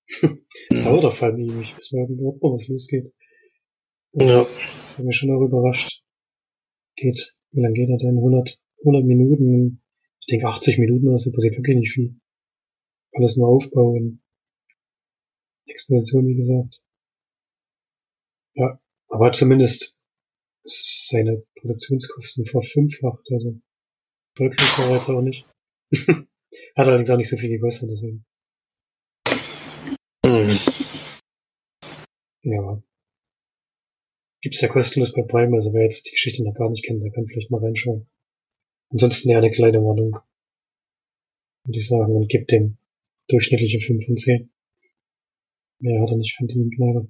Es dauert auf allem ewig, bis mal überhaupt mal was losgeht. Das, Ja. das hat mich schon auch überrascht. Geht, wie lange geht er denn? 100, 100 Minuten? Ich denke 80 Minuten oder so passiert wirklich nicht viel. Alles nur Aufbau und Exposition, wie gesagt. Ja, aber hat zumindest seine Produktionskosten verfünffacht, also erfolgreich war jetzt auch nicht. hat allerdings auch nicht so viel gekostet, deswegen. Mhm. Ja. Gibt's ja kostenlos bei Prime, also wer jetzt die Geschichte noch gar nicht kennt, der kann vielleicht mal reinschauen. Ansonsten ja eine kleine Warnung. Würde ich sagen, und gibt dem durchschnittliche 5 von 10. Mehr hat er nicht verdient, leider.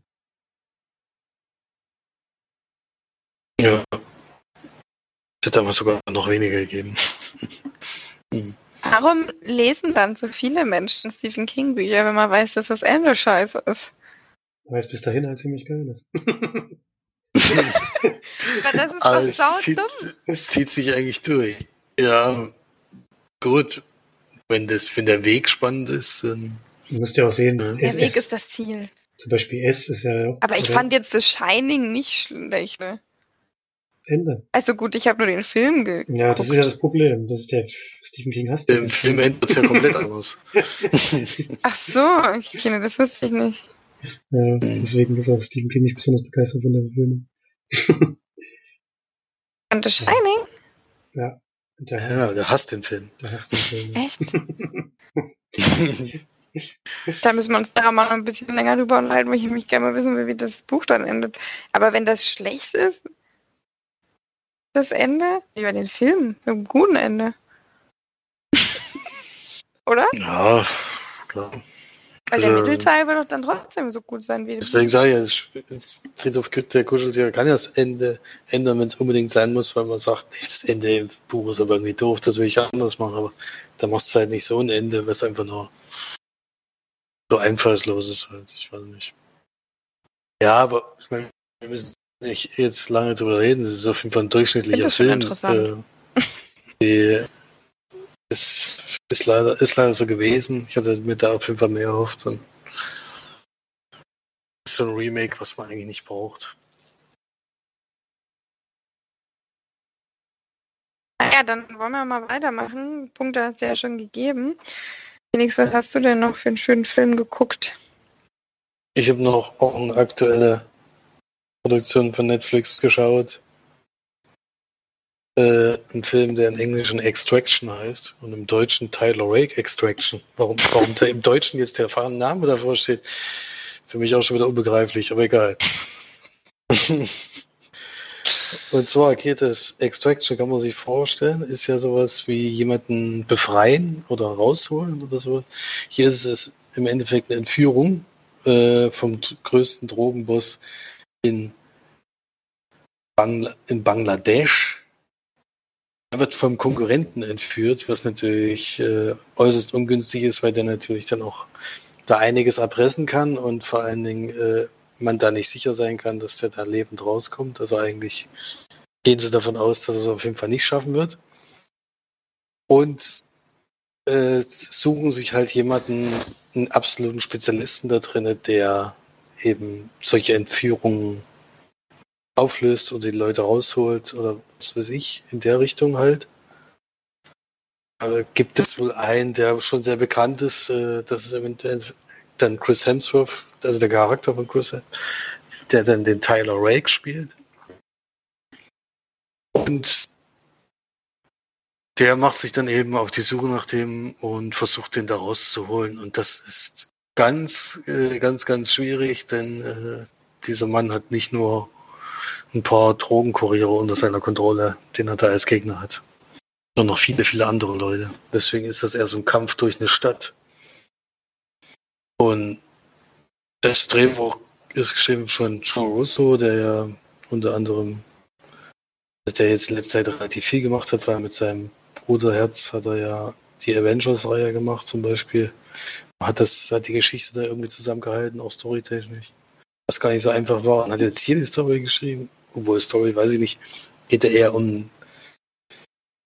Ja. Es hätte aber sogar noch weniger gegeben. Hm. Warum lesen dann so viele Menschen Stephen King Bücher, wenn man weiß, dass das Ende scheiße ist? Weil es bis dahin halt ziemlich geil ist. Weil das ist Aber doch es, sau zieht, dumm. es zieht sich eigentlich durch. Ja, gut. Wenn, das, wenn der Weg spannend ist, dann. Du musst ja auch sehen, Ja. Der Weg ist das Ziel. zum Beispiel S ist ja auch Aber ich fand jetzt das Shining nicht schlecht, ne? Ende. Also gut, ich habe nur den Film geguckt. Ja, das ist ja das Problem. Das ist der Stephen King hasst Im Film endet es ja komplett anders. Ach so, okay, ne, das wusste ich nicht. Ja, deswegen ist auch Stephen King nicht besonders begeistert von der Filme. Und das Shining? Ja, der, ja, der hasst den Film. der hasst den Film. Echt? Da müssen wir uns da mal noch ein bisschen länger drüber unterhalten, weil ich mich gerne mal wissen will, wie das Buch dann endet. Aber wenn das schlecht ist, das Ende, lieber den Film, mit einem guten Ende. Oder? ja, klar. Weil der Also- Mittelteil wird doch dann trotzdem so gut sein wie das Deswegen sage ich ja, Friedhof der Kuscheltiere kann ja das Ende ändern, wenn es unbedingt sein muss, weil man sagt, nee, das Ende im Buch ist aber irgendwie doof, das will ich anders machen, aber da machst du halt nicht so ein Ende, was einfach nur so einfallslos ist halt, ich weiß nicht. Ja, aber ich meine, wir müssen nicht jetzt lange drüber reden, es ist auf jeden Fall ein durchschnittlicher Film. das schon interessant. Äh, die, ist, ist, leider, ist leider so gewesen. Ich hatte mir da auf jeden Fall mehr erhofft. Und ist so ein Remake, was man eigentlich nicht braucht. Ja, dann wollen wir mal weitermachen. Punkte hast du ja schon gegeben. Felix, was hast du denn noch für einen schönen Film geguckt? Ich habe noch auch eine aktuelle Produktion von Netflix geschaut. Äh, ein Film, der im Englischen Extraction heißt und im Deutschen Tyler Rake Extraction. Warum, warum da im Deutschen jetzt der fahrende Name davor steht, für mich auch schon wieder unbegreiflich, aber egal. Und zwar geht es, Extraction kann man sich vorstellen, ist ja sowas wie jemanden befreien oder rausholen oder sowas. Hier ist es im Endeffekt eine Entführung äh, vom größten Drogenboss in, Bangla in Bangladesch. Er wird vom Konkurrenten entführt, was natürlich äh, äußerst ungünstig ist, weil der natürlich dann auch da einiges erpressen kann und vor allen Dingen äh, man da nicht sicher sein kann, dass der da lebend rauskommt. Also eigentlich gehen sie davon aus, dass es auf jeden Fall nicht schaffen wird. Und äh, suchen sich halt jemanden, einen absoluten Spezialisten da drin, der eben solche Entführungen auflöst oder die Leute rausholt oder was weiß ich, in der Richtung halt. Äh, gibt es wohl einen, der schon sehr bekannt ist, äh, das ist eventuell dann Chris Hemsworth, also der Charakter von Chris, der dann den Tyler Rake spielt. Und der macht sich dann eben auf die Suche nach dem und versucht den da rauszuholen. Und das ist ganz, äh, ganz, ganz schwierig, denn äh, dieser Mann hat nicht nur ein paar Drogenkuriere unter seiner Kontrolle, den er da als Gegner hat, sondern noch viele, viele andere Leute. Deswegen ist das eher so ein Kampf durch eine Stadt. Und das Drehbuch ist geschrieben von Joe Russo, der ja unter anderem, der jetzt in letzter Zeit relativ viel gemacht hat, weil mit seinem Bruder Herz hat er ja die Avengers-Reihe gemacht zum Beispiel. Hat das, hat die Geschichte da irgendwie zusammengehalten, auch storytechnisch. Was gar nicht so einfach war. Und hat jetzt hier die Story geschrieben, obwohl Story, weiß ich nicht, geht ja eher um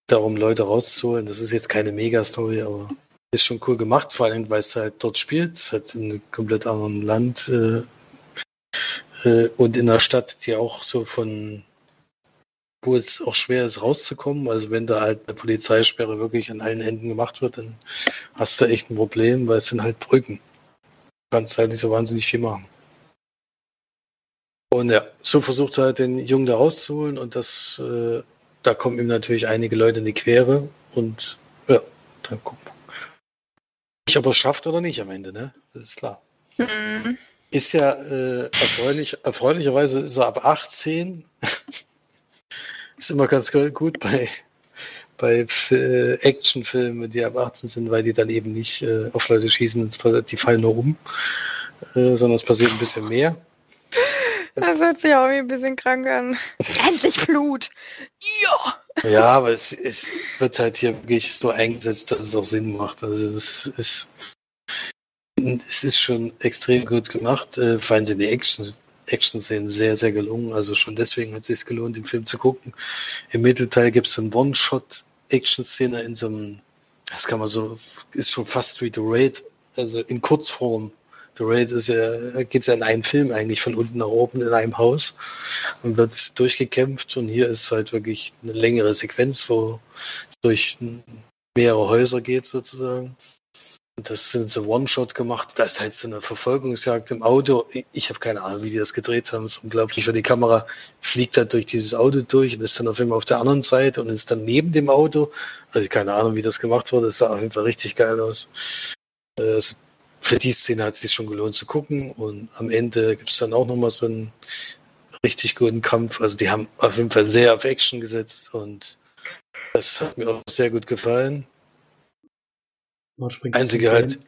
darum, Leute rauszuholen. Das ist jetzt keine Mega-Story, aber ist schon cool gemacht, vor allem, weil es halt dort spielt. Es hat in einem komplett anderen Land äh, äh, und in einer Stadt, die auch so von wo es auch schwer ist, rauszukommen. Also wenn da halt eine Polizeisperre wirklich an allen Enden gemacht wird, dann hast du echt ein Problem, weil es sind halt Brücken. Du kannst halt nicht so wahnsinnig viel machen. Und ja, so versucht er halt den Jungen da rauszuholen und das, äh, da kommen ihm natürlich einige Leute in die Quere und ja, dann gucken wir. Ich ob er es schafft oder nicht am Ende, ne? Das ist klar. Mhm. Ist ja äh, erfreulich, erfreulicherweise ist er ab 18. ist immer ganz gut bei, bei äh, Actionfilmen, die ab 18 sind, weil die dann eben nicht äh, auf Leute schießen, die fallen nur um, äh, sondern es passiert ein bisschen mehr. Das hört sich auch wie ein bisschen krank an. Endlich Blut! Ja! Ja, aber es, es wird halt hier wirklich so eingesetzt, dass es auch Sinn macht. Also es ist, es ist schon extrem gut gemacht. Äh, vor allem sind die Action, Action-Szenen sehr, sehr gelungen. Also schon deswegen hat es sich gelohnt, den Film zu gucken. Im Mittelteil gibt es so eine One-Shot-Action-Szene in so einem, das kann man so, ist schon fast Street Raid, also in Kurzform The Raid ist ja, geht's ja in einen Film eigentlich von unten nach oben in einem Haus und wird durchgekämpft und hier ist halt wirklich eine längere Sequenz, wo es durch mehrere Häuser geht sozusagen. Das sind so One-Shot gemacht. Da ist halt so eine Verfolgungsjagd im Auto. Ich habe keine Ahnung, wie die das gedreht haben. Das ist unglaublich, weil die Kamera fliegt halt durch dieses Auto durch und ist dann auf einmal auf der anderen Seite und ist dann neben dem Auto. Also keine Ahnung, wie das gemacht wurde. Das sah auf jeden Fall richtig geil aus. Es für die Szene hat es sich schon gelohnt zu gucken. Und am Ende gibt es dann auch nochmal so einen richtig guten Kampf. Also die haben auf jeden Fall sehr auf Action gesetzt und das hat mir auch sehr gut gefallen. Einzige halt.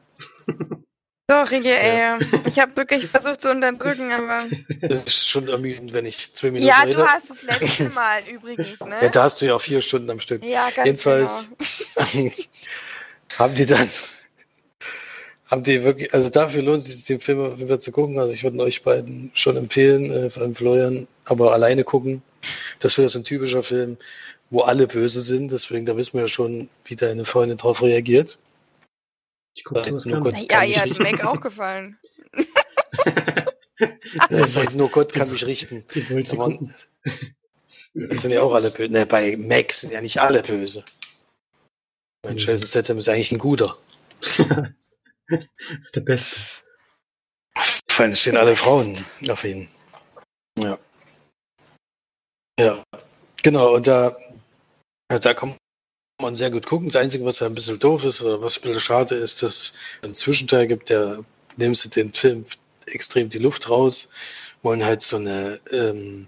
Sorry, ey. Ich habe wirklich versucht zu unterdrücken, aber. Das ist schon ermüdend, wenn ich zwei Minuten Ja, rede. du hast das letzte Mal übrigens, ne? Ja, da hast du ja auch vier Stunden am Stück. Ja, ganz Jedenfalls genau. haben die dann haben die wirklich, also dafür lohnt es sich, den Film auf jeden Fall zu gucken. Also ich würde euch beiden schon empfehlen, äh, vor allem Florian, aber alleine gucken. Das wäre so ein typischer Film, wo alle böse sind. Deswegen, da wissen wir ja schon, wie deine Freundin darauf reagiert. Ich gucke sowas Nur gar Gott. Ja, ihr hat. Meg auch gefallen. Ja, seit nur Gott kann mich richten. Da waren-. Die sind ja auch alle böse. Ne, bei Max sind ja nicht alle böse. Mein Mhm. Jason Statham ist eigentlich ein guter. Der Beste. Vor allem stehen alle Frauen auf ihn. Ja. Ja. Genau, und da, ja, da kann man sehr gut gucken. Das Einzige, was ein bisschen doof ist, oder was ein bisschen schade ist, dass es einen Zwischenteil gibt, der nimmt den Film extrem die Luft raus, wollen halt so eine ähm,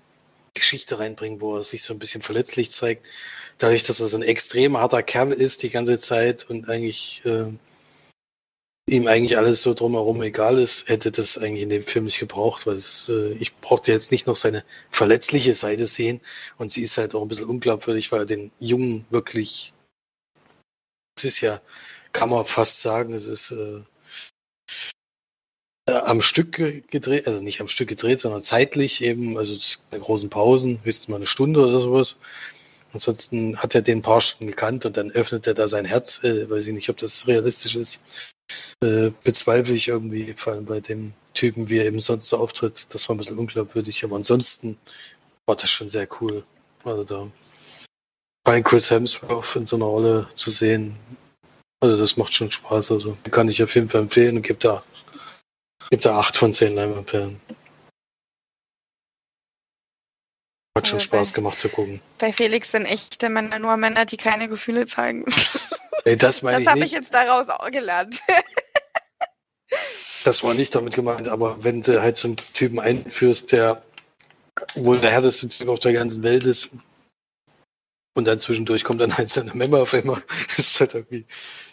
Geschichte reinbringen, wo er sich so ein bisschen verletzlich zeigt. Dadurch, dass er so ein extrem harter Kerl ist die ganze Zeit und eigentlich äh, ihm eigentlich alles so drumherum egal ist, hätte das eigentlich in dem Film nicht gebraucht, weil es, äh, ich brauchte jetzt nicht noch seine verletzliche Seite sehen und sie ist halt auch ein bisschen unglaubwürdig, weil er den Jungen wirklich, es ist ja, kann man fast sagen, es ist äh, äh, am Stück ge- gedreht, also nicht am Stück gedreht, sondern zeitlich eben, also in großen Pausen, höchstens mal eine Stunde oder sowas. Ansonsten hat er den paar Stunden gekannt und dann öffnet er da sein Herz, äh, weiß ich nicht, ob das realistisch ist äh, bezweifle ich irgendwie, vor allem bei dem Typen, wie er eben sonst so auftritt. Das war ein bisschen unglaubwürdig, aber ansonsten war das schon sehr cool. Also da bei Chris Hemsworth in so einer Rolle zu sehen, also das macht schon Spaß. Also kann ich auf jeden Fall empfehlen und gebe da, gebe da 8 von 10 Leinwandperlen. Hat schon Spaß bei- gemacht zu gucken. Bei Felix sind echte Männer nur Männer, die keine Gefühle zeigen. Ey, das meine Das ich habe ich jetzt daraus auch gelernt. Das war nicht damit gemeint, aber wenn du halt so einen Typen einführst, der wohl der härteste Typ auf der ganzen Welt ist und dann zwischendurch kommt dann halt seine Memme auf einmal, das ist halt irgendwie,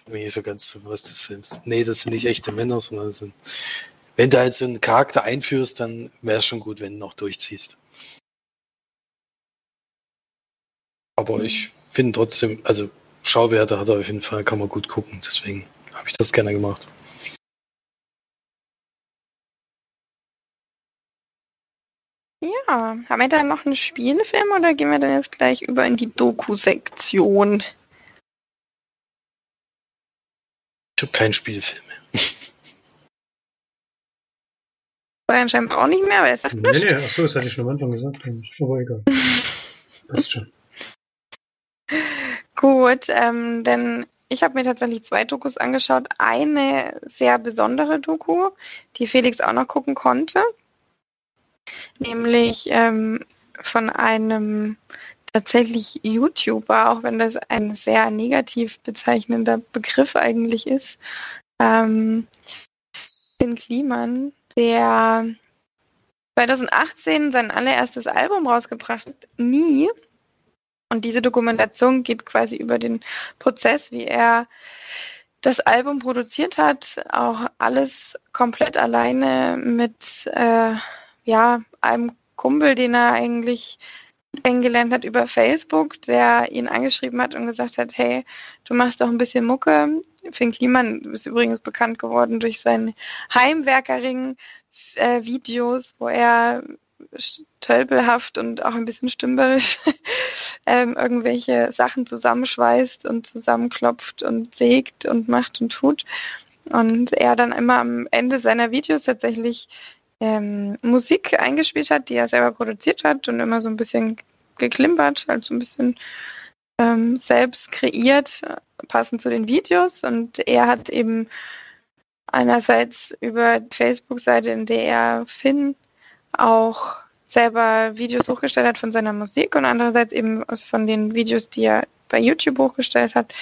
irgendwie nicht so ganz so was des Films. Nee, das sind nicht echte Männer, sondern das sind, wenn du halt so einen Charakter einführst, dann wäre es schon gut, wenn du noch durchziehst. Aber ich finde trotzdem, also Schauwerte hat er auf jeden Fall, kann man gut gucken, deswegen habe ich das gerne gemacht. Ja, haben wir dann noch einen Spielfilm oder gehen wir dann jetzt gleich über in die Doku-Sektion? Ich habe keinen Spielfilm mehr. Brian scheinbar auch nicht mehr, aber er sagt Nee, nichts. nee, achso, das hatte ich schon am Anfang gesagt. Aber egal. Passt schon. Gut, ähm, denn ich habe mir tatsächlich zwei Dokus angeschaut. Eine sehr besondere Doku, die Felix auch noch gucken konnte. Nämlich ähm, von einem tatsächlich YouTuber, auch wenn das ein sehr negativ bezeichnender Begriff eigentlich ist. Ähm, Finn Kliman, der 2018 sein allererstes Album rausgebracht hat, Nie. Und diese Dokumentation geht quasi über den Prozess, wie er das Album produziert hat, auch alles komplett alleine mit äh, ja, einem Kumpel, den er eigentlich kennengelernt hat über Facebook, der ihn angeschrieben hat und gesagt hat, hey, du machst doch ein bisschen Mucke. Finn Kliman ist übrigens bekannt geworden durch seine Heimwerkering-Videos, wo er tölpelhaft und auch ein bisschen stümberisch ähm, irgendwelche Sachen zusammenschweißt und zusammenklopft und sägt und macht und tut. Und er dann immer am Ende seiner Videos tatsächlich ähm, Musik eingespielt hat, die er selber produziert hat und immer so ein bisschen geklimpert, halt so ein bisschen ähm, selbst kreiert, passend zu den Videos. Und er hat eben einerseits über Facebook-Seite, in der er Finn auch selber Videos hochgestellt hat von seiner Musik und andererseits eben von den Videos, die er bei YouTube hochgestellt hat,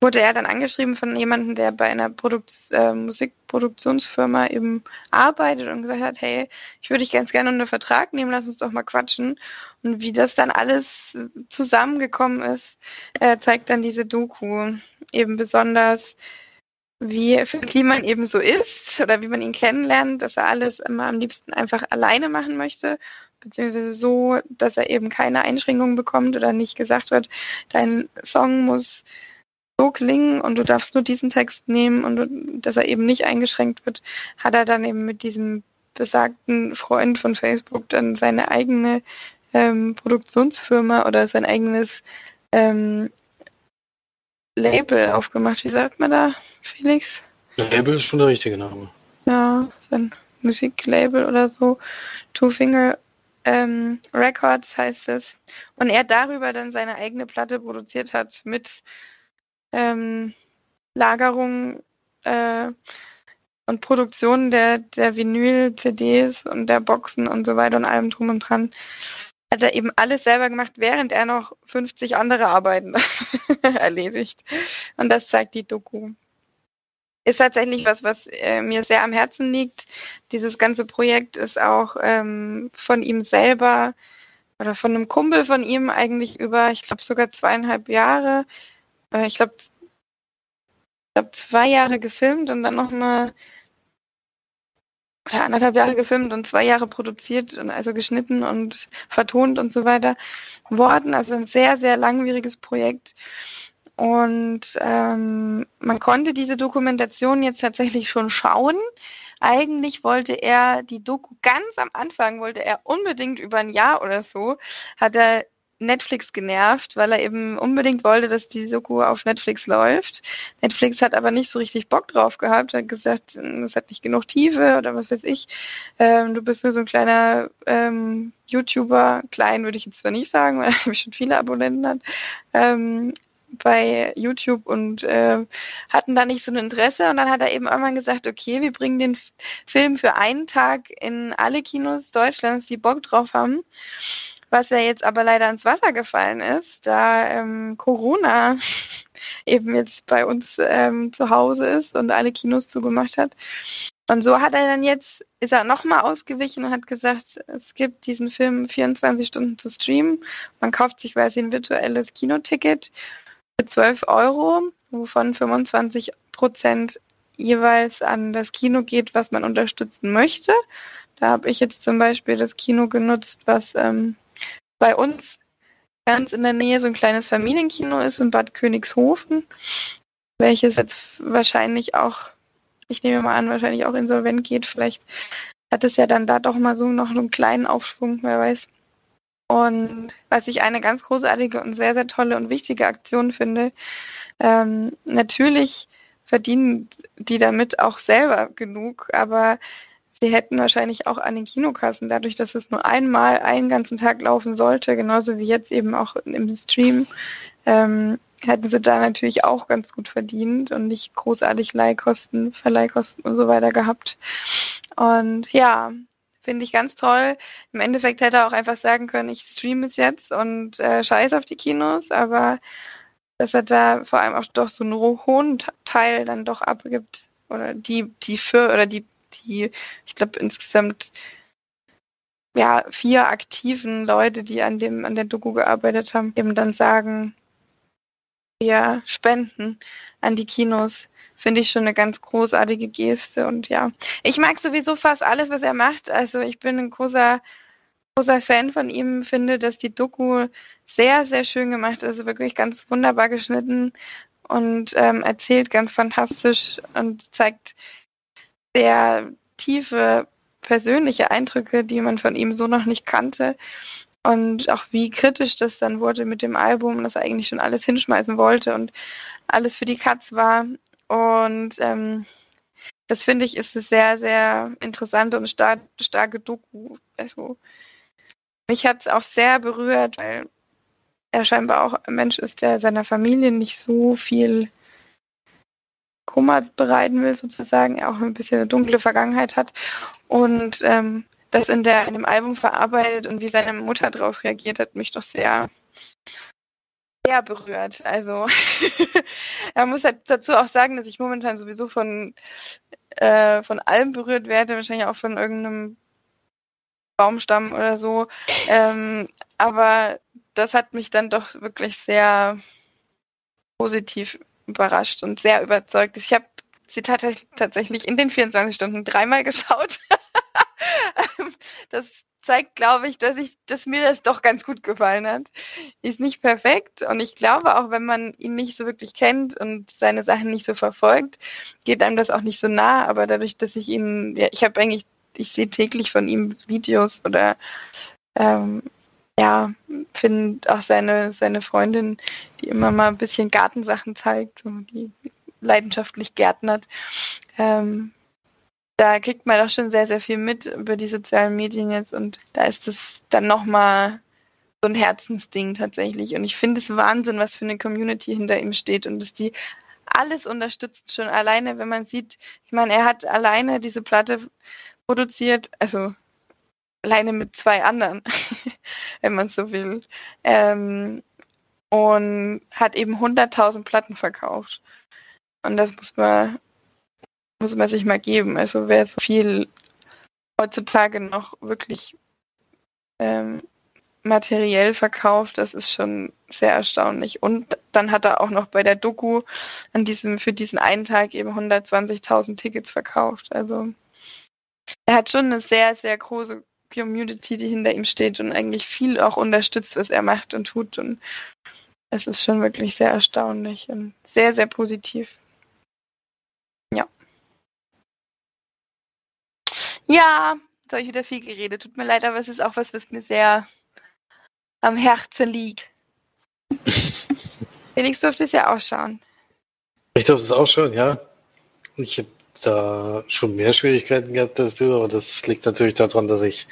wurde er dann angeschrieben von jemandem, der bei einer Produkt äh, Musikproduktionsfirma eben arbeitet und gesagt hat, hey, ich würde dich ganz gerne unter Vertrag nehmen, lass uns doch mal quatschen. Und wie das dann alles zusammengekommen ist, äh, zeigt dann diese Doku eben besonders, wie Phil Kliman eben so ist oder wie man ihn kennenlernt, dass er alles immer am liebsten einfach alleine machen möchte, beziehungsweise so, dass er eben keine Einschränkungen bekommt oder nicht gesagt wird, dein Song muss so klingen und du darfst nur diesen Text nehmen und du, dass er eben nicht eingeschränkt wird, hat er dann eben mit diesem besagten Freund von Facebook dann seine eigene ähm, Produktionsfirma oder sein eigenes ähm, Label aufgemacht. Wie sagt man da, Felix? Label ist schon der richtige Name. Ja, sein Musiklabel oder so. Two Finger ähm, Records heißt es. Und er darüber dann seine eigene Platte produziert hat mit ähm, Lagerung äh, und Produktion der, der Vinyl-CDs und der Boxen und so weiter und allem drum und dran. Hat er eben alles selber gemacht, während er noch 50 andere Arbeiten erledigt. Und das zeigt die Doku. Ist tatsächlich was, was äh, mir sehr am Herzen liegt. Dieses ganze Projekt ist auch ähm, von ihm selber oder von einem Kumpel von ihm eigentlich über, ich glaube, sogar zweieinhalb Jahre ich glaube, glaub, zwei Jahre gefilmt und dann noch mal oder anderthalb Jahre gefilmt und zwei Jahre produziert und also geschnitten und vertont und so weiter worden. Also ein sehr, sehr langwieriges Projekt. Und ähm, man konnte diese Dokumentation jetzt tatsächlich schon schauen. Eigentlich wollte er die Doku ganz am Anfang, wollte er unbedingt über ein Jahr oder so, hat er Netflix genervt, weil er eben unbedingt wollte, dass die Doku auf Netflix läuft. Netflix hat aber nicht so richtig Bock drauf gehabt, hat gesagt, es hat nicht genug Tiefe oder was weiß ich. Ähm, du bist nur so ein kleiner ähm, YouTuber, klein würde ich jetzt zwar nicht sagen, weil er nämlich schon viele Abonnenten hat, ähm, bei YouTube und äh, hatten da nicht so ein Interesse. Und dann hat er eben irgendwann gesagt, okay, wir bringen den Film für einen Tag in alle Kinos Deutschlands, die Bock drauf haben was ja jetzt aber leider ins Wasser gefallen ist, da ähm, Corona eben jetzt bei uns ähm, zu Hause ist und alle Kinos zugemacht hat. Und so hat er dann jetzt, ist er nochmal ausgewichen und hat gesagt, es gibt diesen Film 24 Stunden zu streamen. Man kauft sich quasi ein virtuelles Kinoticket für 12 Euro, wovon 25 Prozent jeweils an das Kino geht, was man unterstützen möchte. Da habe ich jetzt zum Beispiel das Kino genutzt, was ähm, bei uns ganz in der Nähe so ein kleines Familienkino ist in Bad Königshofen, welches jetzt wahrscheinlich auch, ich nehme mal an, wahrscheinlich auch insolvent geht. Vielleicht hat es ja dann da doch mal so noch einen kleinen Aufschwung, wer weiß. Und was ich eine ganz großartige und sehr, sehr tolle und wichtige Aktion finde, ähm, natürlich verdienen die damit auch selber genug, aber sie hätten wahrscheinlich auch an den Kinokassen, dadurch, dass es nur einmal einen ganzen Tag laufen sollte, genauso wie jetzt eben auch im Stream, ähm, hätten sie da natürlich auch ganz gut verdient und nicht großartig Leihkosten, Verleihkosten und so weiter gehabt. Und ja, finde ich ganz toll. Im Endeffekt hätte er auch einfach sagen können, ich streame es jetzt und äh, scheiß auf die Kinos, aber dass er da vor allem auch doch so einen hohen Teil dann doch abgibt oder die, die für oder die die, ich glaube, insgesamt ja, vier aktiven Leute, die an dem, an der Doku gearbeitet haben, eben dann sagen, wir spenden an die Kinos, finde ich schon eine ganz großartige Geste. Und ja, ich mag sowieso fast alles, was er macht. Also ich bin ein großer, großer Fan von ihm, finde, dass die Doku sehr, sehr schön gemacht ist, wirklich ganz wunderbar geschnitten und ähm, erzählt ganz fantastisch und zeigt sehr tiefe persönliche Eindrücke, die man von ihm so noch nicht kannte. Und auch wie kritisch das dann wurde mit dem Album, dass er eigentlich schon alles hinschmeißen wollte und alles für die Katz war. Und ähm, das finde ich ist eine sehr, sehr interessante und star starke Doku. Also mich hat es auch sehr berührt, weil er scheinbar auch ein Mensch ist, der seiner Familie nicht so viel Kummer bereiten will, sozusagen. Er auch ein bisschen eine dunkle Vergangenheit hat. Und ähm, das in, der, in dem Album verarbeitet und wie seine Mutter darauf reagiert hat, mich doch sehr, sehr berührt. Also er muss halt dazu auch sagen, dass ich momentan sowieso von, äh, von allem berührt werde, wahrscheinlich auch von irgendeinem Baumstamm oder so. Ähm, aber das hat mich dann doch wirklich sehr positiv überrascht und sehr überzeugt. Ich habe sie tatsächlich in den 24 Stunden dreimal geschaut. das zeigt, glaube ich, dass ich, dass mir das doch ganz gut gefallen hat. Ist nicht perfekt und ich glaube auch, wenn man ihn nicht so wirklich kennt und seine Sachen nicht so verfolgt, geht einem das auch nicht so nah. Aber dadurch, dass ich ihn, ja, ich habe eigentlich, ich sehe täglich von ihm Videos oder ähm, ja, finde auch seine, seine Freundin, die immer mal ein bisschen Gartensachen zeigt, so, die leidenschaftlich gärtnert. Ähm, da kriegt man doch schon sehr, sehr viel mit über die sozialen Medien jetzt und da ist es dann nochmal so ein Herzensding tatsächlich. Und ich finde es Wahnsinn, was für eine Community hinter ihm steht und dass die alles unterstützen, schon alleine, wenn man sieht, ich meine, er hat alleine diese Platte produziert, also alleine mit zwei anderen, wenn man so will. Ähm, und hat eben 100.000 Platten verkauft. Und das muss man muss man sich mal geben. Also wer so viel heutzutage noch wirklich ähm, materiell verkauft, das ist schon sehr erstaunlich. Und dann hat er auch noch bei der Doku an diesem, für diesen einen Tag eben 120.000 Tickets verkauft. Also er hat schon eine sehr, sehr große Community, die hinter ihm steht und eigentlich viel auch unterstützt, was er macht und tut. Und es ist schon wirklich sehr erstaunlich und sehr, sehr positiv. Ja, da habe ich wieder viel geredet. Tut mir leid, aber es ist auch was, was mir sehr am Herzen liegt. Felix durfte es ja auch schauen. Ich durfte es auch schauen, ja. Ich habe da schon mehr Schwierigkeiten gehabt als du, aber das liegt natürlich daran, dass ich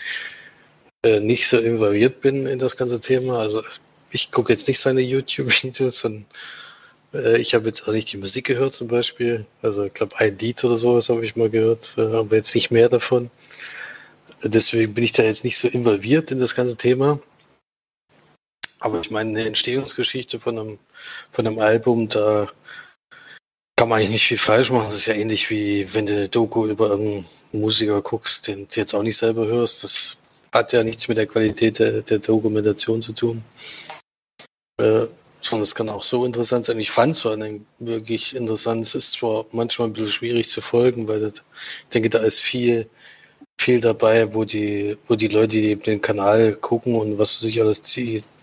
äh, nicht so involviert bin in das ganze Thema. Also ich gucke jetzt nicht seine YouTube-Videos, sondern äh, ich habe jetzt auch nicht die Musik gehört zum Beispiel. Also ich glaube ein Lied oder sowas habe ich mal gehört, äh, aber jetzt nicht mehr davon. Deswegen bin ich da jetzt nicht so involviert in das ganze Thema. Aber ich meine, eine Entstehungsgeschichte von einem, von einem Album, da kann man eigentlich nicht viel falsch machen. Das ist ja ähnlich wie wenn du eine Doku über irgendeinen Musiker guckst, den du jetzt auch nicht selber hörst. Das hat ja nichts mit der Qualität der, der Dokumentation zu tun. Äh, sondern es kann auch so interessant sein. Ich fand es vor wirklich interessant. Es ist zwar manchmal ein bisschen schwierig zu folgen, weil das, ich denke, da ist viel, viel dabei, wo die, wo die Leute, die den Kanal gucken und was weiß ich alles,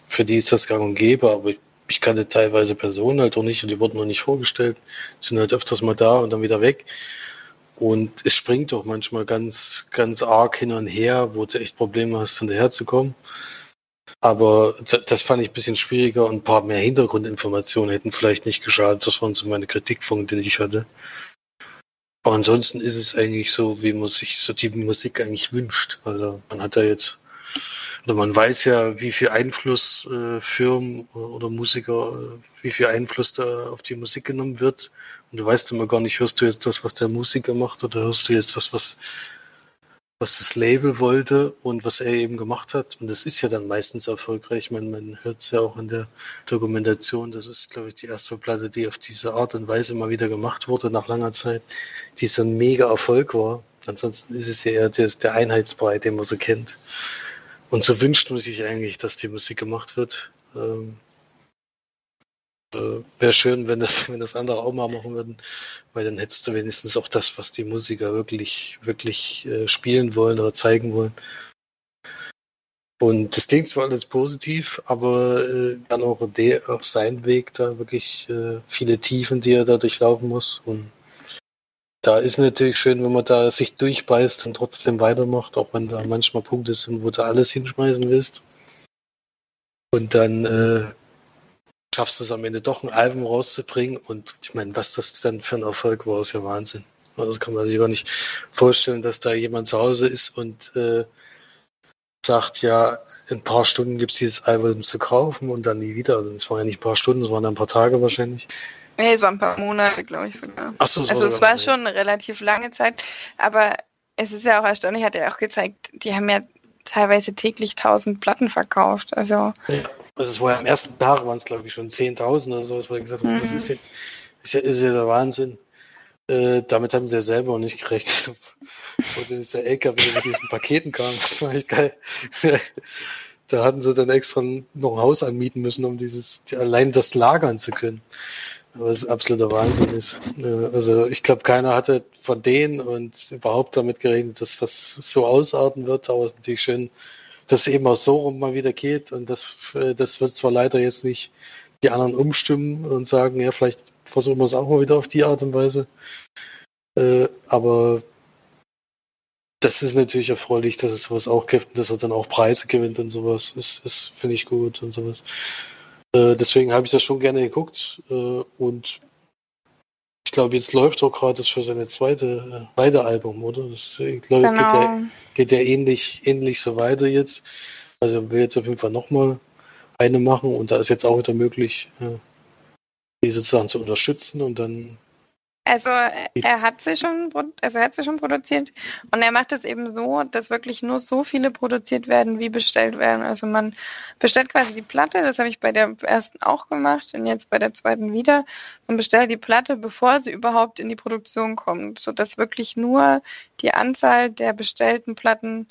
für die ist das gang und gäbe, aber ich, ich kannte teilweise Personen halt auch nicht und die wurden noch nicht vorgestellt, sind halt öfters mal da und dann wieder weg. Und es springt doch manchmal ganz, ganz arg hin und her, wo du echt Probleme hast, hinterherzukommen. Aber das fand ich ein bisschen schwieriger und ein paar mehr Hintergrundinformationen hätten vielleicht nicht geschadet. Das waren so meine Kritikpunkte, die ich hatte. Aber ansonsten ist es eigentlich so, wie man sich so die Musik eigentlich wünscht. Also man hat da jetzt, oder man weiß ja, wie viel Einfluss äh, Firmen oder Musiker, äh, wie viel Einfluss da auf die Musik genommen wird. Und du weißt immer gar nicht, hörst du jetzt das, was der Musiker macht, oder hörst du jetzt das, was was das Label wollte und was er eben gemacht hat. Und das ist ja dann meistens erfolgreich. Man, man hört es ja auch in der Dokumentation. Das ist, glaube ich, die erste Platte, die auf diese Art und Weise mal wieder gemacht wurde nach langer Zeit, die so ein mega Erfolg war. Ansonsten ist es ja eher der, der Einheitsbrei, den man so kennt. Und so wünscht man sich eigentlich, dass die Musik gemacht wird. Ähm, äh, Wäre schön, wenn das, wenn das andere auch mal machen würden, weil dann hättest du wenigstens auch das, was die Musiker wirklich, wirklich äh, spielen wollen oder zeigen wollen. Und das klingt zwar alles positiv, aber äh, dann auch, auch sein Weg da wirklich äh, viele Tiefen, die er da durchlaufen muss. Und da ist natürlich schön, wenn man da sich durchbeißt und trotzdem weitermacht, auch wenn da manchmal Punkte sind, wo du alles hinschmeißen willst. Und dann äh, schaffst du es am Ende doch ein Album rauszubringen. Und ich meine, was das dann für ein Erfolg war, ist ja Wahnsinn. Also das kann man sich gar nicht vorstellen, dass da jemand zu Hause ist und äh, sagt, ja, in ein paar Stunden gibt es dieses Album zu kaufen und dann nie wieder. Also es waren ja nicht ein paar Stunden, es waren ein paar Tage wahrscheinlich. Nee, es waren ein paar Monate, glaube ich sogar. Ach so, es also es war schon eine relativ lange Zeit, aber es ist ja auch erstaunlich, hat er auch gezeigt, die haben ja teilweise täglich 1000 Platten verkauft. Also Ja, also es war ja am ersten Tag waren es, glaube ich, schon 10.000 oder so, wo ich gesagt was Mhm. ist denn? Ist ja, ist ja der Wahnsinn. Äh, damit hatten sie ja selber auch nicht gerechnet. Und dann ist der LKW mit diesen Paketen kam, das war echt geil. da hatten sie dann extra noch ein Haus anmieten müssen, um dieses, allein das lagern zu können. Was absoluter Wahnsinn ist. Also ich glaube, keiner hatte von denen und überhaupt damit gerechnet, dass das so ausarten wird, aber es ist natürlich schön, dass es eben auch so rum mal wieder geht und das, äh, das wird zwar leider jetzt nicht die anderen umstimmen und sagen, ja, vielleicht versuchen wir es auch mal wieder auf die Art und Weise. Äh, aber das ist natürlich erfreulich, dass es sowas auch gibt und dass er dann auch Preise gewinnt und sowas. Das, das finde ich gut und sowas. Äh, deswegen habe ich das schon gerne geguckt äh, und ich glaube, jetzt läuft auch gerade das für seine zweite, äh, zweite Album, oder? Das äh, glaub, geht, ja, genau. geht ja ähnlich, ähnlich so weiter jetzt. Also er will jetzt auf jeden Fall nochmal eine machen und da ist jetzt auch wieder möglich, äh, die sozusagen zu unterstützen und dann Also äh, er hat sie schon, also er hat sie schon produziert und er macht es eben so, dass wirklich nur so viele produziert werden, wie bestellt werden. Also man bestellt quasi die Platte, das habe ich bei der ersten auch gemacht und jetzt bei der zweiten wieder. Man bestellt die Platte, bevor sie überhaupt in die Produktion kommt, sodass wirklich nur die Anzahl der bestellten Platten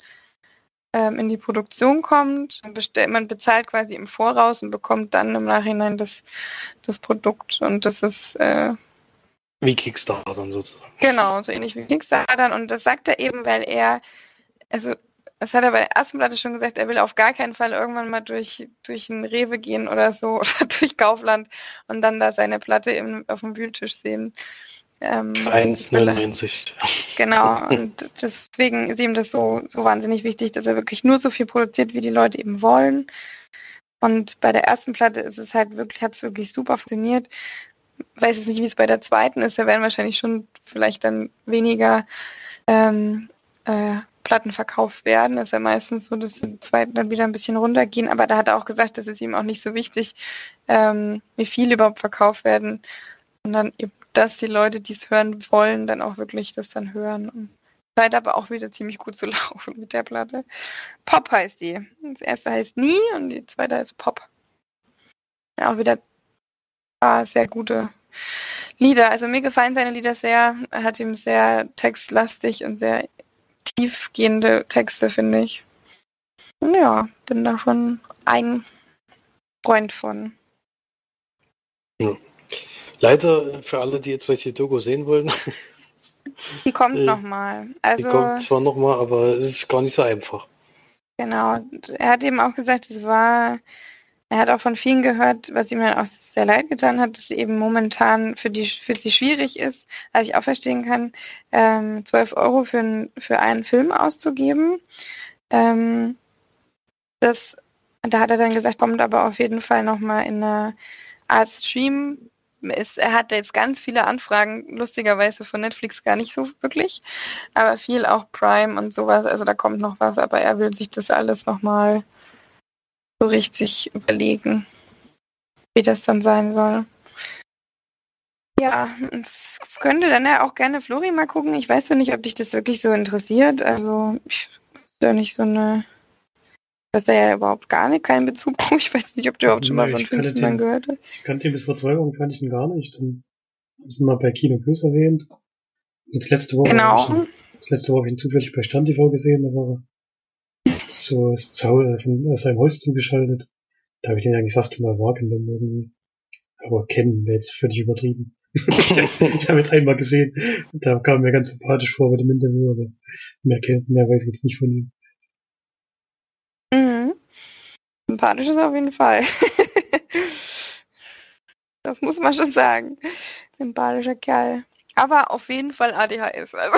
ähm, in die Produktion kommt. Man, bestell, man bezahlt quasi im Voraus und bekommt dann im Nachhinein das, das Produkt und das ist äh, wie Kickstarter sozusagen. Genau, so ähnlich wie Kickstarter. Und das sagt er eben, weil er, also das hat er bei der ersten Platte schon gesagt, er will auf gar keinen Fall irgendwann mal durch, durch einen Rewe gehen oder so oder durch Kaufland und dann da seine Platte im, auf dem Wühltisch sehen. Ähm, weil er- 1,99. Genau, und deswegen ist ihm das so, so wahnsinnig wichtig, dass er wirklich nur so viel produziert, wie die Leute eben wollen. Und bei der ersten Platte ist es halt wirklich, hat es wirklich super funktioniert. Weiß jetzt nicht, wie es bei der zweiten ist. Da werden wahrscheinlich schon vielleicht dann weniger ähm, äh, Platten verkauft werden. Das ist ja meistens so, dass die zweiten dann wieder ein bisschen runtergehen. Aber da hat er auch gesagt, das ist ihm auch nicht so wichtig, ähm, wie viel überhaupt verkauft werden. Dann eben, dass die Leute, die es hören wollen, dann auch wirklich das dann hören. Scheint aber auch wieder ziemlich gut zu laufen mit der Platte. Pop heißt die. Das erste heißt Nie und die zweite heißt Pop. Auch wieder ah, sehr gute Lieder. Also mir gefallen seine Lieder sehr. Er hat ihm sehr textlastig und sehr tiefgehende Texte, finde ich. Und ja, bin da schon ein Freund von. Leider für alle, die jetzt vielleicht die Doku sehen wollen, Die kommt Äh, nochmal. die Also, kommt zwar nochmal, aber es ist gar nicht so einfach. genau. Er hat eben auch gesagt, es war, er hat auch von vielen gehört, was ihm dann auch sehr leid getan hat, dass sie eben momentan für die für sie schwierig ist, was ich auch verstehen kann, ähm, 12 Euro für, für einen Film auszugeben. Ähm, das, da hat er dann gesagt, kommt aber auf jeden Fall nochmal in einer Art Stream. Ist, er hat jetzt ganz viele Anfragen, lustigerweise von Netflix gar nicht so wirklich, aber viel auch Prime und sowas. Also da kommt noch was, aber er will sich das alles nochmal so richtig überlegen, wie das dann sein soll. Ja, es könnte dann ja auch gerne Flori mal gucken. Ich weiß ja nicht, ob dich das wirklich so interessiert. Also, ich bin nicht so eine. Du hast da ja überhaupt gar nicht keinen Bezug zu. Ich weiß nicht, ob du überhaupt schon mal von den- gehört hast. Ich kannte ihn bis vor zwei Wochen, kannte ich ihn gar nicht. Dann haben sie ihn mal bei Kino Plus erwähnt. Jetzt letzte Woche Genau. ihn, das letzte Woche habe ich ihn zufällig bei Stand TV gesehen, da war so aus, zu Hause, von, aus seinem Haus zugeschaltet. Da habe ich den eigentlich das erste Mal wahrgenommen irgendwie. Aber kennen wäre jetzt völlig übertrieben. ich habe jetzt einmal gesehen, da kam mir ganz sympathisch vor mit dem Interview, aber mehr, kennt, mehr weiß ich jetzt nicht von ihm. Mhm. Sympathisch ist auf jeden Fall. das muss man schon sagen. Sympathischer Kerl. Aber auf jeden Fall ADHS. Also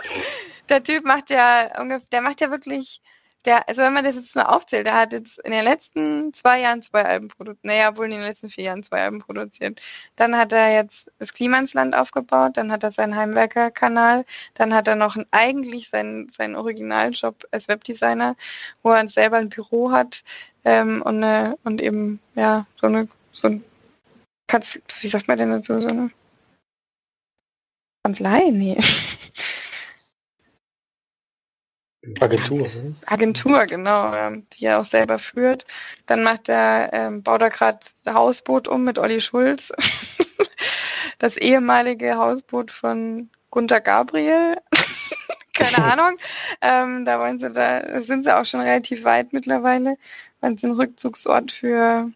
der Typ macht ja der macht ja wirklich der, also wenn man das jetzt mal aufzählt, der hat jetzt in den letzten zwei Jahren zwei Alben produziert, naja, wohl in den letzten vier Jahren zwei Alben produziert. Dann hat er jetzt das Klima ins Land aufgebaut, dann hat er seinen Heimwerker-Kanal, dann hat er noch eigentlich seinen, seinen Originaljob als Webdesigner, wo er selber ein Büro hat ähm, und, eine, und eben, ja, so eine, so ein, wie sagt man denn dazu, so eine Kanzlei? Nee. Agentur. Agentur, genau, die er auch selber führt. Dann macht er, ähm, baut er gerade Hausboot um mit Olli Schulz. das ehemalige Hausboot von Gunter Gabriel. Keine Ahnung. Ähm, da wollen sie da, sind sie auch schon relativ weit mittlerweile, weil sie ein Rückzugsort für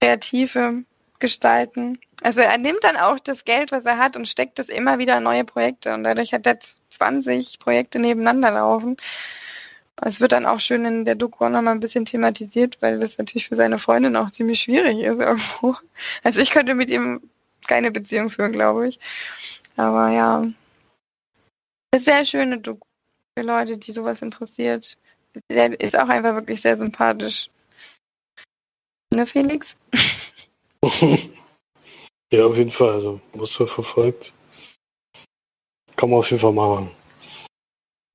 kreative Gestalten. Also er nimmt dann auch das Geld, was er hat und steckt es immer wieder in neue Projekte und dadurch hat er 20 Projekte nebeneinander laufen. Es wird dann auch schön in der Doku auch nochmal ein bisschen thematisiert, weil das natürlich für seine Freundin auch ziemlich schwierig ist irgendwo. Also ich könnte mit ihm keine Beziehung führen, glaube ich. Aber ja. Eine sehr schöne Doku für Leute, die sowas interessiert. Der ist auch einfach wirklich sehr sympathisch. Ne, Felix? ja, auf jeden Fall. Also, Muster verfolgt. Kann man auf jeden Fall machen.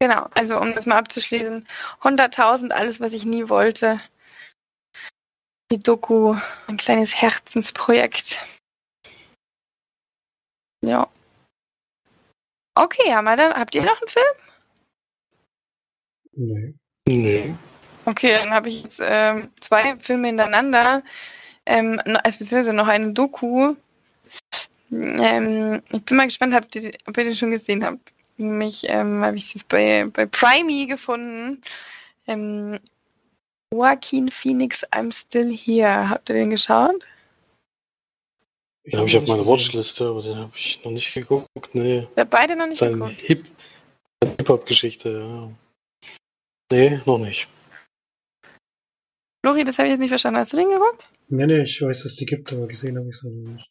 Genau, also um das mal abzuschließen. 100.000, alles, was ich nie wollte. Die Doku, ein kleines Herzensprojekt. Ja. Okay, haben wir dann, habt ihr noch einen Film? Nee. Nee. Okay, dann habe ich jetzt ähm, zwei Filme hintereinander. Ähm, also beziehungsweise noch eine Doku. Ähm, ich bin mal gespannt, ob ihr, ob ihr den schon gesehen habt. Nämlich ähm, habe ich das bei, bei Primey gefunden. Ähm, Joaquin Phoenix, I'm Still Here. Habt ihr den geschaut? Den habe ich auf meiner Watchliste, aber den habe ich noch nicht geguckt. Nee. Ja, beide noch nicht Seine geguckt. Hip Hip-Hop-Geschichte, ja. Nee, noch nicht. Flori, das habe ich jetzt nicht verstanden. Hast du den geguckt? Nee, nee, ich weiß, dass die gibt, aber gesehen habe ich es noch nicht.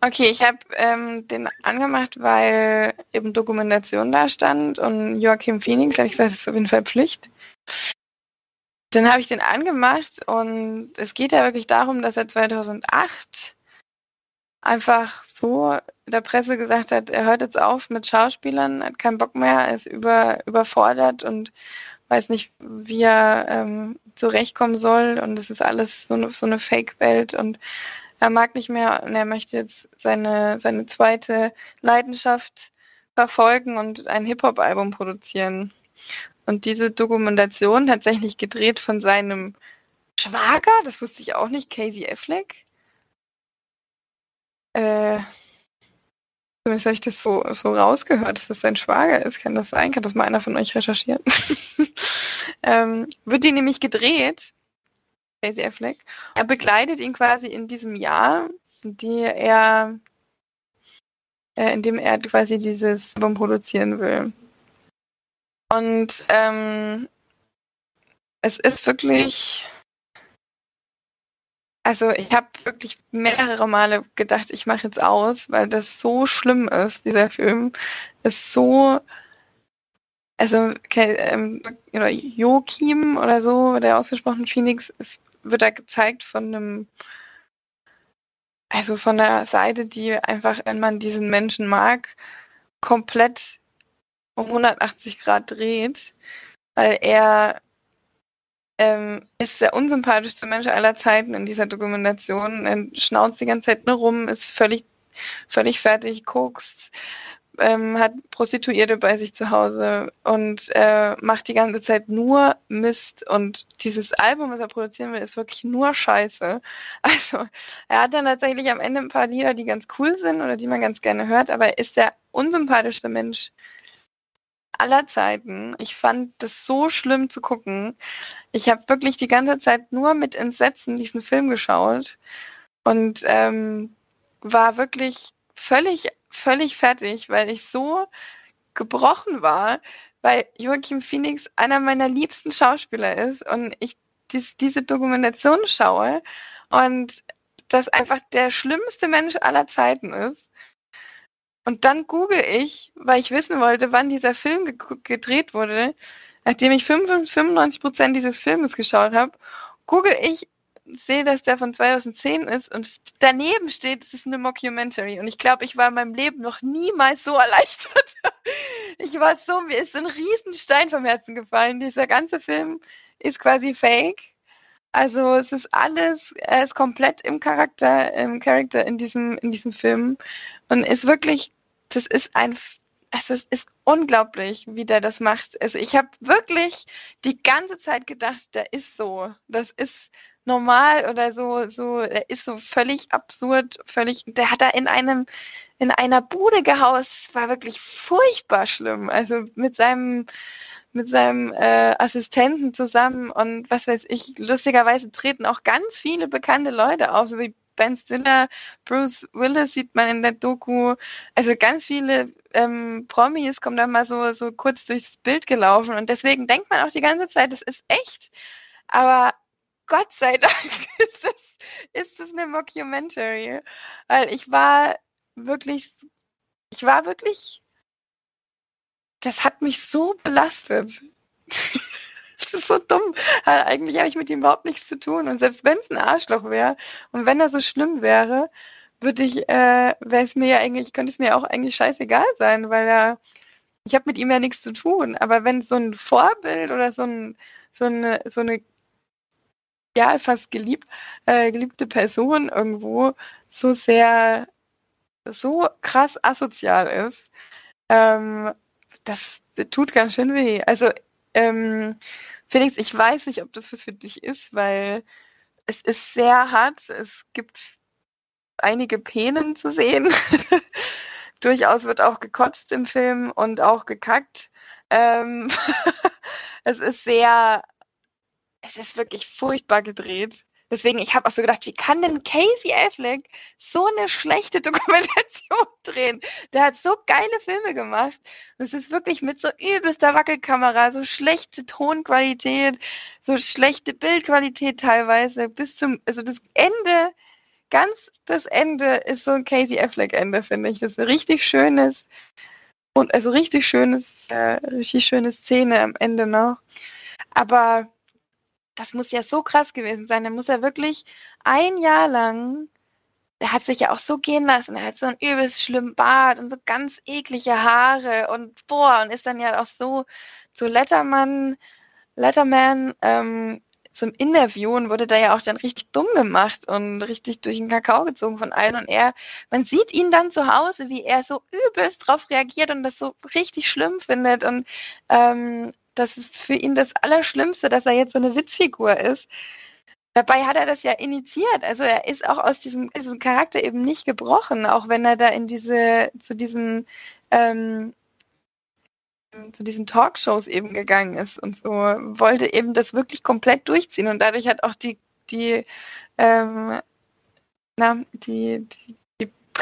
Okay, ich habe ähm, den angemacht, weil eben Dokumentation da stand und Joachim Phoenix, habe ich gesagt, das ist auf jeden Fall Pflicht. Dann habe ich den angemacht und es geht ja wirklich darum, dass er 2008 einfach so der Presse gesagt hat, er hört jetzt auf mit Schauspielern, hat keinen Bock mehr, ist über, überfordert und weiß nicht, wie er ähm, zurechtkommen soll und es ist alles so eine, so eine Fake-Welt und er mag nicht mehr und er möchte jetzt seine, seine zweite Leidenschaft verfolgen und ein Hip-Hop-Album produzieren. Und diese Dokumentation tatsächlich gedreht von seinem Schwager, das wusste ich auch nicht, Casey Affleck. Äh, zumindest habe ich das so, so rausgehört, dass das sein Schwager ist. Kann das sein? Kann das mal einer von euch recherchieren? ähm, wird die nämlich gedreht, Casey Affleck. Er begleitet ihn quasi in diesem Jahr, in die er, äh, in dem er quasi dieses Album produzieren will. Und ähm, es ist wirklich, also ich habe wirklich mehrere Male gedacht, ich mache jetzt aus, weil das so schlimm ist, dieser Film. Ist so, also ähm, oder Joachim oder so, der ausgesprochen Phoenix, ist, wird da gezeigt von einem, also von der Seite, die einfach, wenn man diesen Menschen mag, komplett um 180 Grad dreht, weil er ähm, ist der unsympathischste Mensch aller Zeiten in dieser Dokumentation. Er schnauzt die ganze Zeit nur rum, ist völlig, völlig fertig, kokst, ähm, hat Prostituierte bei sich zu Hause und äh, macht die ganze Zeit nur Mist. Und dieses Album, was er produzieren will, ist wirklich nur Scheiße. Also er hat dann tatsächlich am Ende ein paar Lieder, die ganz cool sind oder die man ganz gerne hört, aber er ist der unsympathischste Mensch aller Zeiten. Ich fand das so schlimm zu gucken. Ich habe wirklich die ganze Zeit nur mit Entsetzen diesen Film geschaut und ähm, war wirklich völlig, völlig fertig, weil ich so gebrochen war, weil Joachim Phoenix einer meiner liebsten Schauspieler ist und ich dies, diese Dokumentation schaue und das einfach der schlimmste Mensch aller Zeiten ist. Und dann google ich, weil ich wissen wollte, wann dieser Film ge gedreht wurde, nachdem ich 95 Prozent dieses Filmes geschaut habe, google ich, sehe, dass der von 2010 ist und daneben steht, es ist eine Mockumentary. Und ich glaube, ich war in meinem Leben noch niemals so erleichtert. ich war so, mir ist so ein Riesenstein vom Herzen gefallen. Dieser ganze Film ist quasi fake. Also es ist alles, er ist komplett im Charakter, im Charakter in diesem, in diesem Film und ist wirklich, das ist ein, also es ist unglaublich, wie der das macht. Also ich habe wirklich die ganze Zeit gedacht, der ist so, das ist normal oder so, so, er ist so völlig absurd, völlig, der hat da in einem, in einer Bude gehaust, war wirklich furchtbar schlimm. Also mit seinem, mit seinem äh, Assistenten zusammen und was weiß ich, lustigerweise treten auch ganz viele bekannte Leute auf, so wie Ben Stiller, Bruce Willis sieht man in der Doku, also ganz viele ähm, Promis kommen da mal so, so kurz durchs Bild gelaufen und deswegen denkt man auch die ganze Zeit, das ist echt. Aber Gott sei Dank ist es, ist es eine Mockumentary. Weil ich war wirklich, ich war wirklich das hat mich so belastet. das ist so dumm. Eigentlich habe ich mit ihm überhaupt nichts zu tun. Und selbst wenn es ein Arschloch wäre und wenn er so schlimm wäre, würde ich, äh, wäre es mir ja eigentlich, könnte es mir auch eigentlich scheißegal sein, weil er, ich habe mit ihm ja nichts zu tun. Aber wenn so ein Vorbild oder so, ein, so eine, so eine ja, fast geliebt, äh, geliebte Person irgendwo so sehr, so krass asozial ist, ähm, das tut ganz schön weh. Also, ähm, Felix, ich weiß nicht, ob das was für dich ist, weil es ist sehr hart. Es gibt einige Penen zu sehen. Durchaus wird auch gekotzt im Film und auch gekackt. Ähm es ist sehr, es ist wirklich furchtbar gedreht. Deswegen, ich habe auch so gedacht, wie kann denn Casey Affleck so eine schlechte Dokumentation drehen? Der hat so geile Filme gemacht. Es ist wirklich mit so übelster Wackelkamera, so schlechte Tonqualität, so schlechte Bildqualität teilweise, bis zum, also das Ende, ganz das Ende ist so ein Casey Affleck-Ende, finde ich. Das ist ein richtig schönes, und also richtig schönes, äh, richtig schöne Szene am Ende noch. Aber das muss ja so krass gewesen sein. Da muss er wirklich ein Jahr lang, der hat sich ja auch so gehen lassen. Er hat so einen übelst schlimmen Bart und so ganz eklige Haare und boah, und ist dann ja auch so zu Letterman, Letterman, ähm, zum Interviewen wurde da ja auch dann richtig dumm gemacht und richtig durch den Kakao gezogen von allen. Und er, man sieht ihn dann zu Hause, wie er so übelst drauf reagiert und das so richtig schlimm findet. Und ähm, das ist für ihn das Allerschlimmste, dass er jetzt so eine Witzfigur ist. Dabei hat er das ja initiiert. Also er ist auch aus diesem, diesem Charakter eben nicht gebrochen, auch wenn er da in diese, zu diesen, ähm, zu diesen Talkshows eben gegangen ist und so, wollte eben das wirklich komplett durchziehen. Und dadurch hat auch die, die, ähm, na, die, die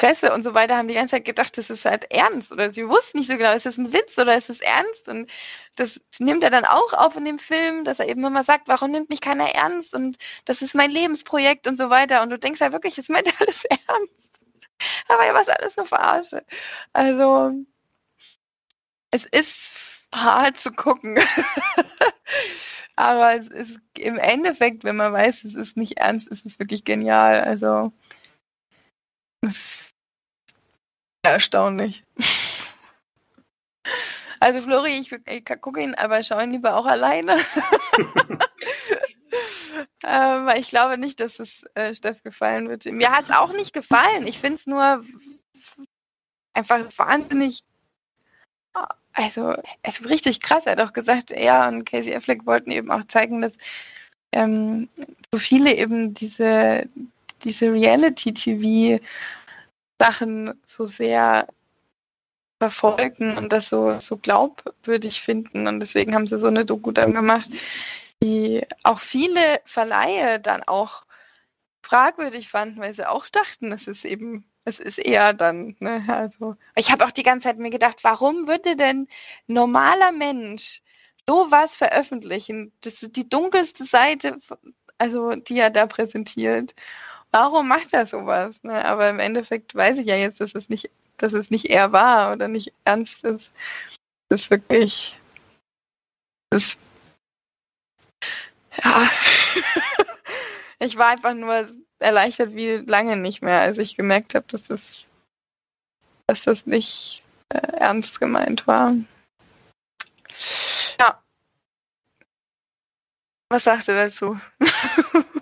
Presse und so weiter haben die ganze Zeit gedacht, das ist halt ernst oder sie wussten nicht so genau, ist das ein Witz oder ist es ernst und das nimmt er dann auch auf in dem Film, dass er eben immer sagt, warum nimmt mich keiner ernst und das ist mein Lebensprojekt und so weiter und du denkst ja wirklich, es meint alles ernst. Aber ja, was alles nur verarsche. Also, es ist hart zu gucken. Aber es ist im Endeffekt, wenn man weiß, es ist nicht ernst, ist es wirklich genial. Also, das ist erstaunlich. Also Flori, ich, ich gucke ihn, aber schaue ihn lieber auch alleine. ähm, ich glaube nicht, dass es äh, Steff gefallen wird. Mir hat es auch nicht gefallen. Ich finde es nur einfach wahnsinnig. Also, es ist richtig krass. Er hat auch gesagt, er und Casey Affleck wollten eben auch zeigen, dass ähm, so viele eben diese, diese Reality-TV Sachen so sehr verfolgen und das so, so glaubwürdig finden. Und deswegen haben sie so eine Doku dann gemacht, die auch viele Verleihe dann auch fragwürdig fanden, weil sie auch dachten, es ist eben, es ist eher dann, ne, also. Ich habe auch die ganze Zeit mir gedacht, warum würde denn normaler Mensch sowas veröffentlichen? Das ist die dunkelste Seite, also die er da präsentiert. Warum macht er sowas? Ne? Aber im Endeffekt weiß ich ja jetzt, dass es nicht, dass es nicht er war oder nicht ernst ist. Das ist wirklich. Das ja. ich war einfach nur erleichtert wie lange nicht mehr, als ich gemerkt habe, dass das, dass das nicht äh, ernst gemeint war. Ja. Was sagt ihr dazu?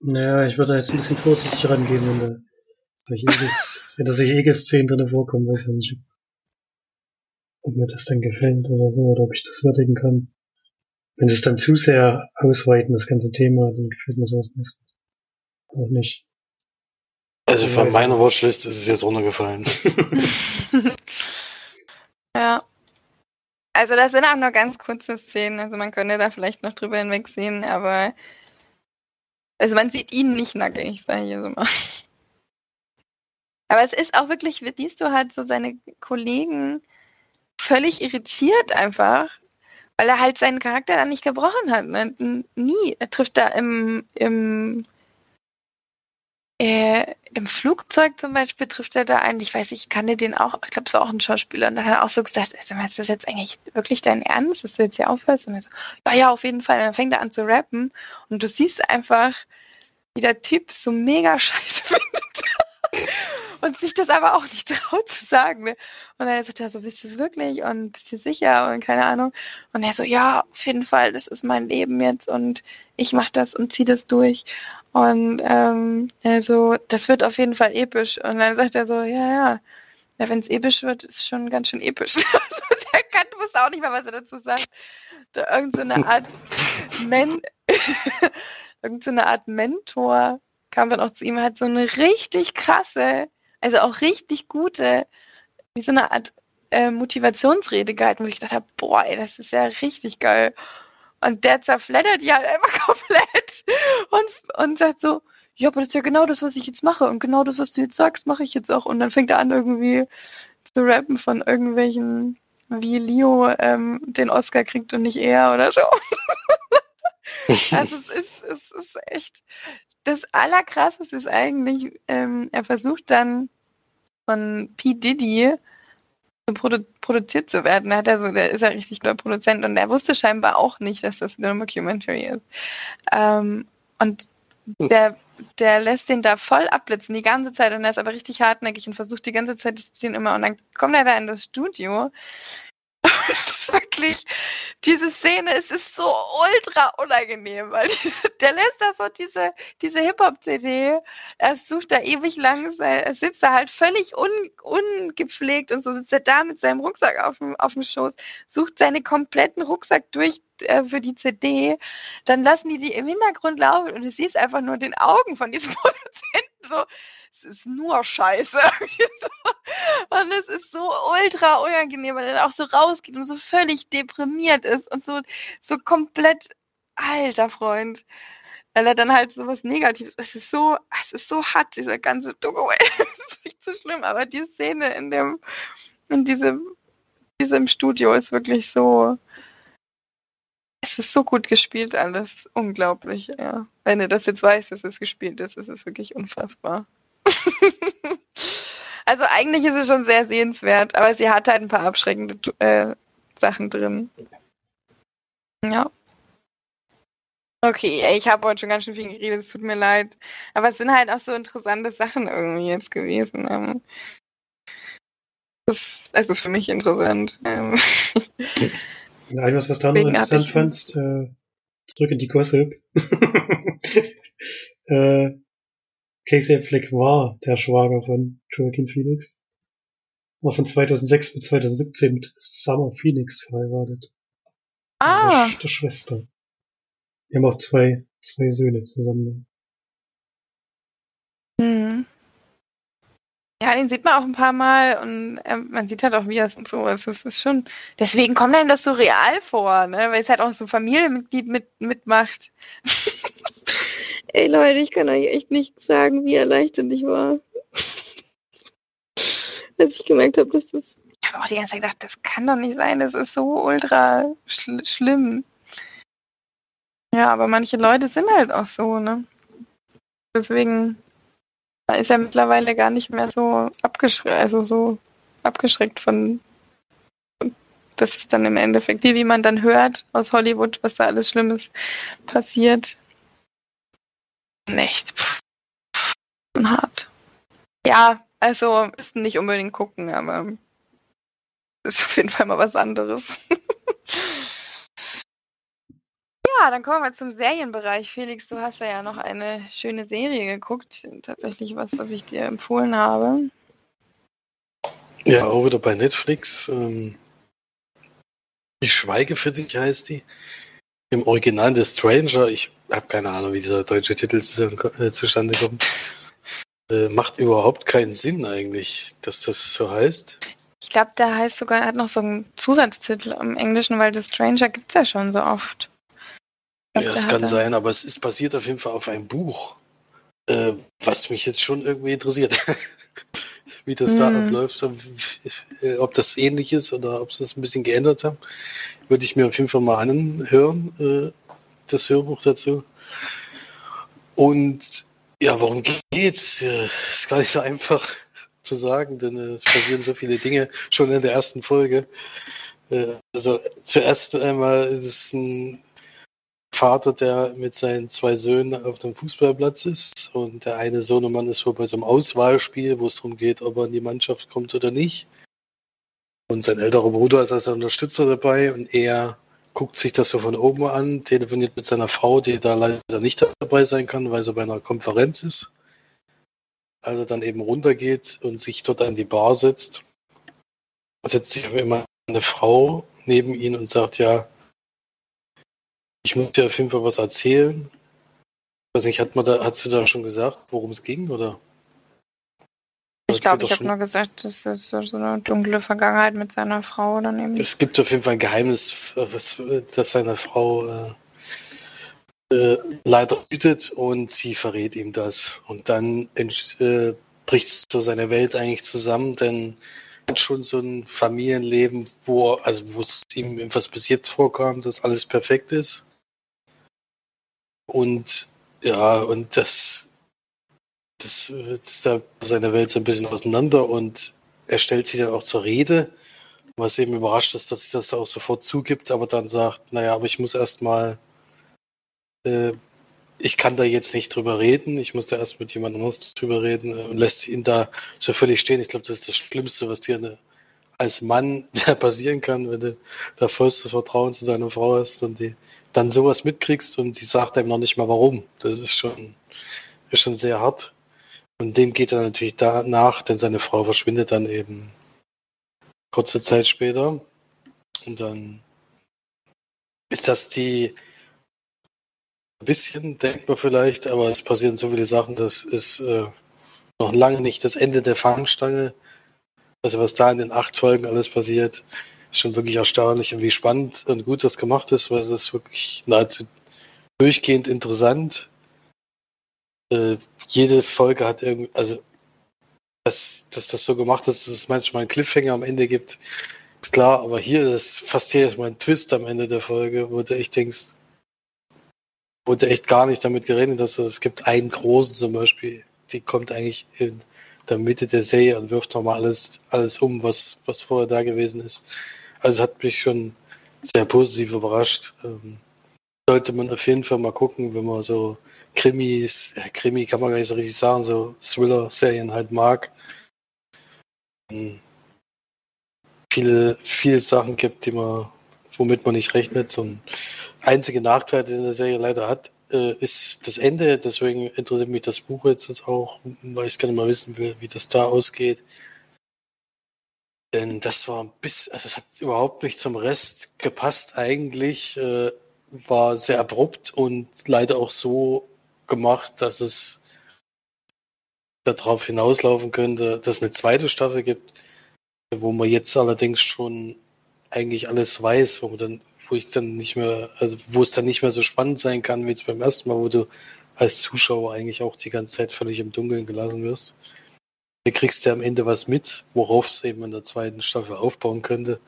naja, ich würde da jetzt ein bisschen vorsichtig rangehen, wenn da solche wenn da solche Egelszenen drin vorkommen, weiß ich nicht, ob mir das dann gefällt oder so, oder ob ich das würdigen kann. Wenn sie es dann zu sehr ausweiten, das ganze Thema, dann gefällt mir sowas meistens auch nicht. Also von meiner Watchlist ist es jetzt runtergefallen. ja. Also das sind auch nur ganz kurze Szenen, also man könnte da vielleicht noch drüber hinwegsehen, aber also man sieht ihn nicht nackig, sage ich jetzt mal. Aber es ist auch wirklich, siehst du halt so seine Kollegen völlig irritiert einfach, weil er halt seinen Charakter dann nicht gebrochen hat. Ne? Nie. Er trifft da im, im, äh, im Flugzeug zum Beispiel, trifft er da einen, ich weiß, ich kannte den auch, ich glaube, es war auch ein Schauspieler, und da hat er auch so gesagt, also, ist das jetzt eigentlich wirklich dein Ernst, dass du jetzt hier aufhörst? Und er so, ja, ja, auf jeden Fall. Und dann fängt er an zu rappen. Und du siehst einfach, wie der Typ so mega scheiße findet und sich das aber auch nicht traut zu sagen. Ne? Und dann sagt er so, bist du es wirklich und bist du sicher und keine Ahnung. Und er so, ja, auf jeden Fall, das ist mein Leben jetzt und ich mach das und zieh das durch. Und ähm, also, das wird auf jeden Fall episch. Und dann sagt er so, ja, ja, ja wenn es episch wird, ist schon ganz schön episch. der kann, wusste auch nicht mal, was er dazu sagt. Da irgend so eine Art Men irgend so eine Art Mentor kam dann auch zu ihm, hat so eine richtig krasse also auch richtig gute, wie so eine Art äh, Motivationsrede gehalten, wo ich gedacht habe, boah, ey, das ist ja richtig geil. Und der zerfleddert die halt einfach komplett und, und sagt so, ja, aber das ist ja genau das, was ich jetzt mache. Und genau das, was du jetzt sagst, mache ich jetzt auch. Und dann fängt er an, irgendwie zu rappen von irgendwelchen, wie Leo ähm, den Oscar kriegt und nicht er oder so. also es ist, es ist echt. Das Allerkrasseste ist eigentlich, ähm, er versucht dann von P. Diddy produ produziert zu werden. Da hat er so, der ist ja richtig guter Produzent und er wusste scheinbar auch nicht, dass das eine Documentary ist. Ähm, und hm. der, der lässt den da voll abblitzen die ganze Zeit und er ist aber richtig hartnäckig und versucht die ganze Zeit den immer und dann kommt er da in das Studio wirklich, diese Szene, es ist so ultra unangenehm, weil der lässt da so diese, diese Hip-Hop-CD, er sucht da ewig lang, er sitzt da halt völlig un, ungepflegt und so sitzt er da mit seinem Rucksack auf dem, auf dem Schoß, sucht seinen kompletten Rucksack durch äh, für die CD, dann lassen die die im Hintergrund laufen und du siehst einfach nur den Augen von diesem Produzenten so, es ist nur Scheiße. und es ist so ultra unangenehm, weil er auch so rausgeht und so völlig deprimiert ist und so, so komplett alter Freund. Weil er dann halt so was Negatives, es ist so, es ist so hart, dieser ganze Dogo, es ist nicht so schlimm, aber die Szene in dem, in diesem, diesem Studio ist wirklich so, es ist so gut gespielt alles, unglaublich, ja. Wenn ihr das jetzt weiß, dass es gespielt ist, ist es wirklich unfassbar. also eigentlich ist es schon sehr sehenswert, aber sie hat halt ein paar abschreckende äh, Sachen drin. Ja. Okay, ey, ich habe heute schon ganz schön viel geredet, es tut mir leid. Aber es sind halt auch so interessante Sachen irgendwie jetzt gewesen. Ähm, das ist also für mich interessant. Ähm. Irgendwas, was du noch interessant fandst, äh, zurück in die Gossip. äh, Casey Affleck war der Schwager von Joaquin Phoenix. War von 2006 bis 2017 mit Summer Phoenix verheiratet. Ah. Der, Schwester. Die haben auch zwei, zwei Söhne zusammen. Hm. Ja, den sieht man auch ein paar Mal und äh, man sieht halt auch, wie er es und so ist. Es ist schon, deswegen kommt einem das so real vor, ne? Weil es halt auch so ein Familienmitglied mit, mitmacht. Ey Leute, ich kann euch echt nicht sagen, wie erleichtert ich war. Als ich gemerkt habe, dass das. Ich habe auch die ganze Zeit gedacht, das kann doch nicht sein, das ist so ultra schl schlimm. Ja, aber manche Leute sind halt auch so, ne? Deswegen ist er mittlerweile gar nicht mehr so abgeschreckt, also so abgeschreckt von, das ist dann im Endeffekt, wie, wie man dann hört aus Hollywood, was da alles Schlimmes passiert. Echt pff, hart. Ja, also müssten nicht unbedingt gucken, aber ist auf jeden Fall mal was anderes. Ja, dann kommen wir zum Serienbereich. Felix, du hast ja noch eine schöne Serie geguckt. Tatsächlich was, was ich dir empfohlen habe. Ja, auch wieder bei Netflix. Ähm, ich schweige für dich heißt die. Im Original The Stranger. Ich habe keine Ahnung, wie dieser deutsche Titel äh, zustande kommt. Äh, macht überhaupt keinen Sinn eigentlich, dass das so heißt. Ich glaube, der heißt sogar, hat noch so einen Zusatztitel im Englischen, weil The Stranger gibt es ja schon so oft. Ja, das kann sein, aber es ist basiert auf jeden Fall auf einem Buch, äh, was mich jetzt schon irgendwie interessiert. Wie das hm. da abläuft, äh, ob das ähnlich ist oder ob sie das ein bisschen geändert haben. Würde ich mir auf jeden Fall mal anhören, äh, das Hörbuch dazu. Und ja, worum geht's? Ist gar nicht so einfach zu sagen, denn äh, es passieren so viele Dinge schon in der ersten Folge. Äh, also zuerst einmal ist es ein Vater, der mit seinen zwei Söhnen auf dem Fußballplatz ist und der eine Sohnemann ist wohl bei so einem Auswahlspiel, wo es darum geht, ob er in die Mannschaft kommt oder nicht. Und sein älterer Bruder ist als Unterstützer dabei und er guckt sich das so von oben an, telefoniert mit seiner Frau, die da leider nicht dabei sein kann, weil sie bei einer Konferenz ist. Als er dann eben runtergeht und sich dort an die Bar setzt, setzt sich auf einmal eine Frau neben ihn und sagt, ja, ich muss dir auf jeden Fall was erzählen. Ich weiß nicht, hat man da, hast du da schon gesagt, worum es ging, oder? Ich glaube, ich habe nur gesagt, das ist so eine dunkle Vergangenheit mit seiner Frau daneben. Es gibt auf jeden Fall ein Geheimnis, was, das seine Frau äh, äh, leider hütet und sie verrät ihm das. Und dann äh, bricht so seine Welt eigentlich zusammen, denn er hat schon so ein Familienleben, wo, also wo es ihm etwas bis jetzt vorkam, dass alles perfekt ist. Und ja, und das, das, das da seine Welt so ein bisschen auseinander und er stellt sich dann auch zur Rede, was eben überrascht ist, dass sich das auch sofort zugibt, aber dann sagt, naja, aber ich muss erstmal, äh, ich kann da jetzt nicht drüber reden, ich muss da erst mit jemand anders drüber reden äh, und lässt ihn da so völlig stehen. Ich glaube, das ist das Schlimmste, was dir eine, als Mann passieren kann, wenn du da vollstes Vertrauen zu deiner Frau hast und die dann sowas mitkriegst und sie sagt einem noch nicht mal warum. Das ist schon, ist schon sehr hart. Und dem geht er natürlich danach, denn seine Frau verschwindet dann eben kurze Zeit später. Und dann ist das die ein bisschen, denkt man vielleicht, aber es passieren so viele Sachen, das ist äh, noch lange nicht das Ende der Fangstange. Also was da in den acht Folgen alles passiert, ist schon wirklich erstaunlich und wie spannend und gut das gemacht ist, weil es ist wirklich nahezu durchgehend interessant. Äh, jede Folge hat irgendwie, also dass, dass das so gemacht ist, dass es manchmal einen Cliffhanger am Ende gibt, ist klar, aber hier ist fast jedes Mal ein Twist am Ende der Folge, wo du echt denkst, wo du echt gar nicht damit gerechnet hast, es gibt einen großen zum Beispiel, die kommt eigentlich in der Mitte der Serie und wirft nochmal alles, alles um, was, was vorher da gewesen ist. Also hat mich schon sehr positiv überrascht. Ähm, sollte man auf jeden Fall mal gucken, wenn man so Krimis, äh, Krimi kann man gar nicht so richtig sagen, so Thriller-Serien halt mag. Ähm, viele, viele Sachen gibt, die man, womit man nicht rechnet. Und einzige Nachteil, den der Serie leider hat, äh, ist das Ende. Deswegen interessiert mich das Buch jetzt auch, weil ich gerne mal wissen will, wie das da ausgeht. Denn das war ein bisschen, also es hat überhaupt nicht zum Rest gepasst eigentlich. Äh, war sehr abrupt und leider auch so gemacht, dass es darauf hinauslaufen könnte, dass es eine zweite Staffel gibt, wo man jetzt allerdings schon eigentlich alles weiß, wo dann, wo ich dann nicht mehr, also wo es dann nicht mehr so spannend sein kann, wie jetzt beim ersten Mal, wo du als Zuschauer eigentlich auch die ganze Zeit völlig im Dunkeln gelassen wirst. Hier kriegst du ja am Ende was mit, worauf es eben in der zweiten Staffel aufbauen könnte.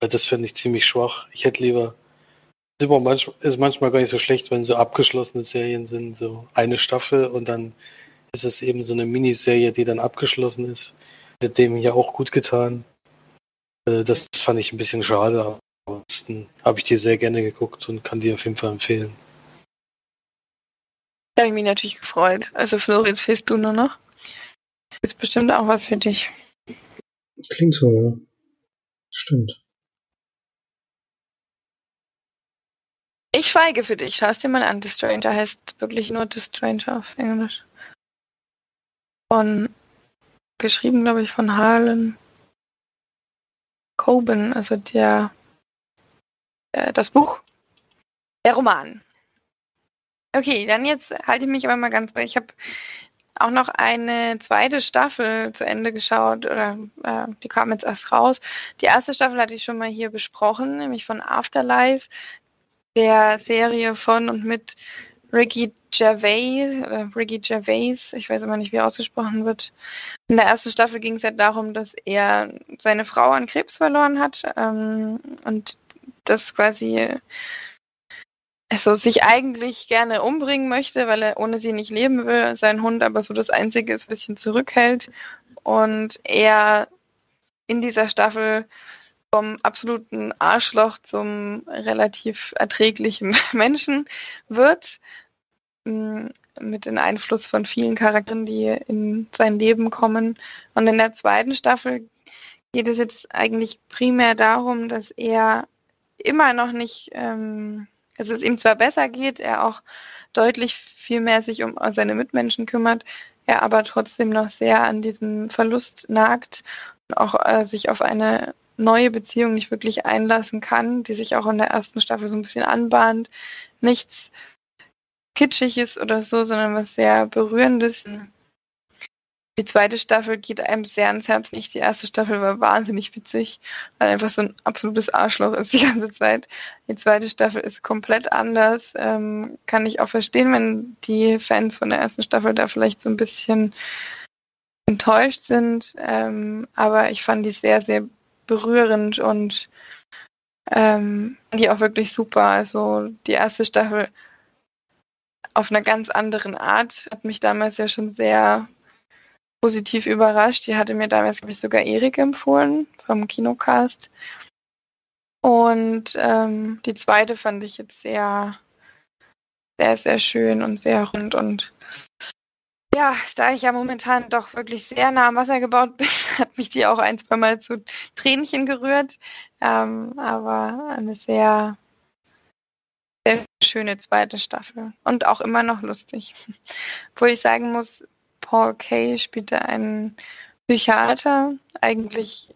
Das finde ich ziemlich schwach. Ich hätte lieber, ist, immer manchmal, ist manchmal gar nicht so schlecht, wenn so abgeschlossene Serien sind, so eine Staffel und dann ist es eben so eine Miniserie, die dann abgeschlossen ist. Hätte dem ja auch gut getan. Äh, das fand ich ein bisschen schade, aber ansonsten habe ich die sehr gerne geguckt und kann die auf jeden Fall empfehlen. Da habe ich mich natürlich gefreut. Also Florenz, fehlst du nur noch? Ist bestimmt auch was für dich. Klingt so, ja. Stimmt. Ich schweige für dich. Schau es dir mal an. The Stranger heißt wirklich nur The Stranger auf Englisch. Von, geschrieben, glaube ich, von Harlan Coben, also der, äh, das Buch, der Roman. Okay, dann jetzt halte ich mich aber mal ganz. Ich habe auch noch eine zweite Staffel zu Ende geschaut, oder äh, die kam jetzt erst raus. Die erste Staffel hatte ich schon mal hier besprochen, nämlich von Afterlife, der Serie von und mit Ricky Gervais oder Ricky Gervais, ich weiß immer nicht, wie ausgesprochen wird. In der ersten Staffel ging es ja darum, dass er seine Frau an Krebs verloren hat ähm, und das quasi also sich eigentlich gerne umbringen möchte, weil er ohne sie nicht leben will, sein Hund aber so das Einzige ist, bisschen zurückhält und er in dieser Staffel vom absoluten Arschloch zum relativ erträglichen Menschen wird mit dem Einfluss von vielen Charakteren, die in sein Leben kommen. Und in der zweiten Staffel geht es jetzt eigentlich primär darum, dass er immer noch nicht, ähm, dass es ihm zwar besser geht, er auch deutlich viel mehr sich um seine Mitmenschen kümmert, er aber trotzdem noch sehr an diesem Verlust nagt und auch äh, sich auf eine neue Beziehung nicht wirklich einlassen kann, die sich auch in der ersten Staffel so ein bisschen anbahnt. Nichts Kitschiges oder so, sondern was sehr Berührendes. Die zweite Staffel geht einem sehr ans Herz nicht. Die erste Staffel war wahnsinnig witzig, weil einfach so ein absolutes Arschloch ist die ganze Zeit. Die zweite Staffel ist komplett anders. Ähm, kann ich auch verstehen, wenn die Fans von der ersten Staffel da vielleicht so ein bisschen enttäuscht sind. Ähm, aber ich fand die sehr, sehr berührend und ähm, die auch wirklich super. Also die erste Staffel auf einer ganz anderen Art. Hat mich damals ja schon sehr positiv überrascht. Die hatte mir damals, glaube ich, sogar Erik empfohlen vom Kinocast. Und ähm, die zweite fand ich jetzt sehr, sehr, sehr schön und sehr rund. Und ja, da ich ja momentan doch wirklich sehr nah am Wasser gebaut bin, hat mich die auch ein, zwei Mal zu Tränchen gerührt. Ähm, aber eine sehr sehr schöne zweite Staffel und auch immer noch lustig. Wo ich sagen muss, Paul Kay spielte einen Psychiater, eigentlich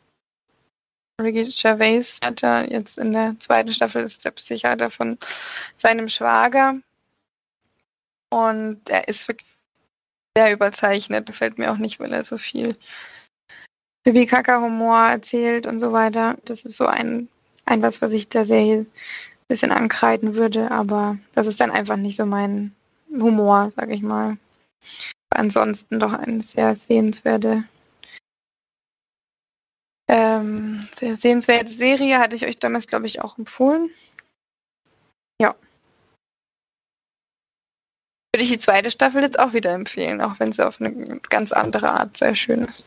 Ricky Gervais Psychiater, jetzt in der zweiten Staffel ist der Psychiater von seinem Schwager und er ist wirklich sehr überzeichnet, gefällt mir auch nicht, weil er so viel Bibi Kaka Humor erzählt und so weiter. Das ist so ein, ein was, was ich der Serie bisschen ankreiden würde, aber das ist dann einfach nicht so mein Humor, sag ich mal. Ansonsten doch eine sehr sehenswerte, ähm, sehr sehenswerte Serie, hatte ich euch damals, glaube ich, auch empfohlen. Ja. Würde ich die zweite Staffel jetzt auch wieder empfehlen, auch wenn sie auf eine ganz andere Art sehr schön ist.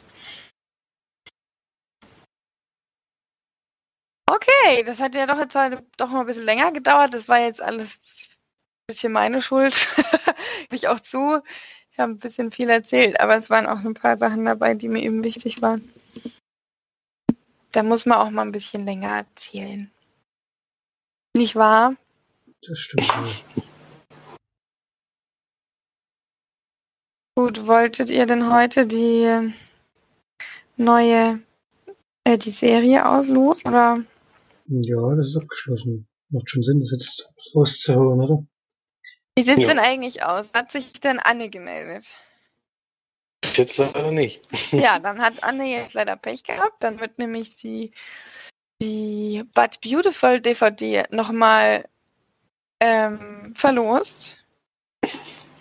Okay, das hat ja doch jetzt heute doch mal ein bisschen länger gedauert. Das war jetzt alles ein bisschen meine Schuld. Gebe ich auch zu. Ich habe ein bisschen viel erzählt, aber es waren auch ein paar Sachen dabei, die mir eben wichtig waren. Da muss man auch mal ein bisschen länger erzählen. Nicht wahr? Das stimmt. Gut, wolltet ihr denn heute die neue, äh, die Serie auslosen oder ja, das ist abgeschlossen. Macht schon Sinn, das jetzt rauszuhauen, oder? Wie sieht's ja. denn eigentlich aus? Hat sich denn Anne gemeldet? Bis jetzt leider nicht. Ja, dann hat Anne jetzt leider Pech gehabt. Dann wird nämlich die, die But Beautiful DVD nochmal ähm, verlost.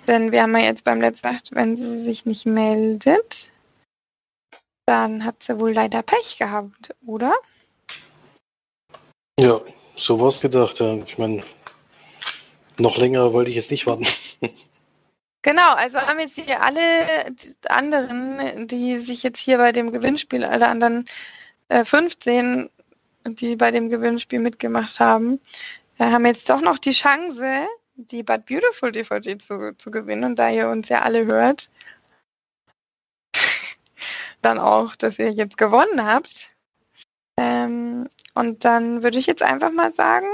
Denn wir haben ja jetzt beim letzten Nacht, wenn sie sich nicht meldet, dann hat sie wohl leider Pech gehabt, oder? Ja, so war es gedacht. Ja. Ich meine, noch länger wollte ich jetzt nicht warten. Genau, also haben jetzt hier alle anderen, die sich jetzt hier bei dem Gewinnspiel, alle anderen äh, 15, die bei dem Gewinnspiel mitgemacht haben, äh, haben jetzt doch noch die Chance, die But Beautiful DVD zu, zu gewinnen. Und da ihr uns ja alle hört, dann auch, dass ihr jetzt gewonnen habt. Ähm, und dann würde ich jetzt einfach mal sagen,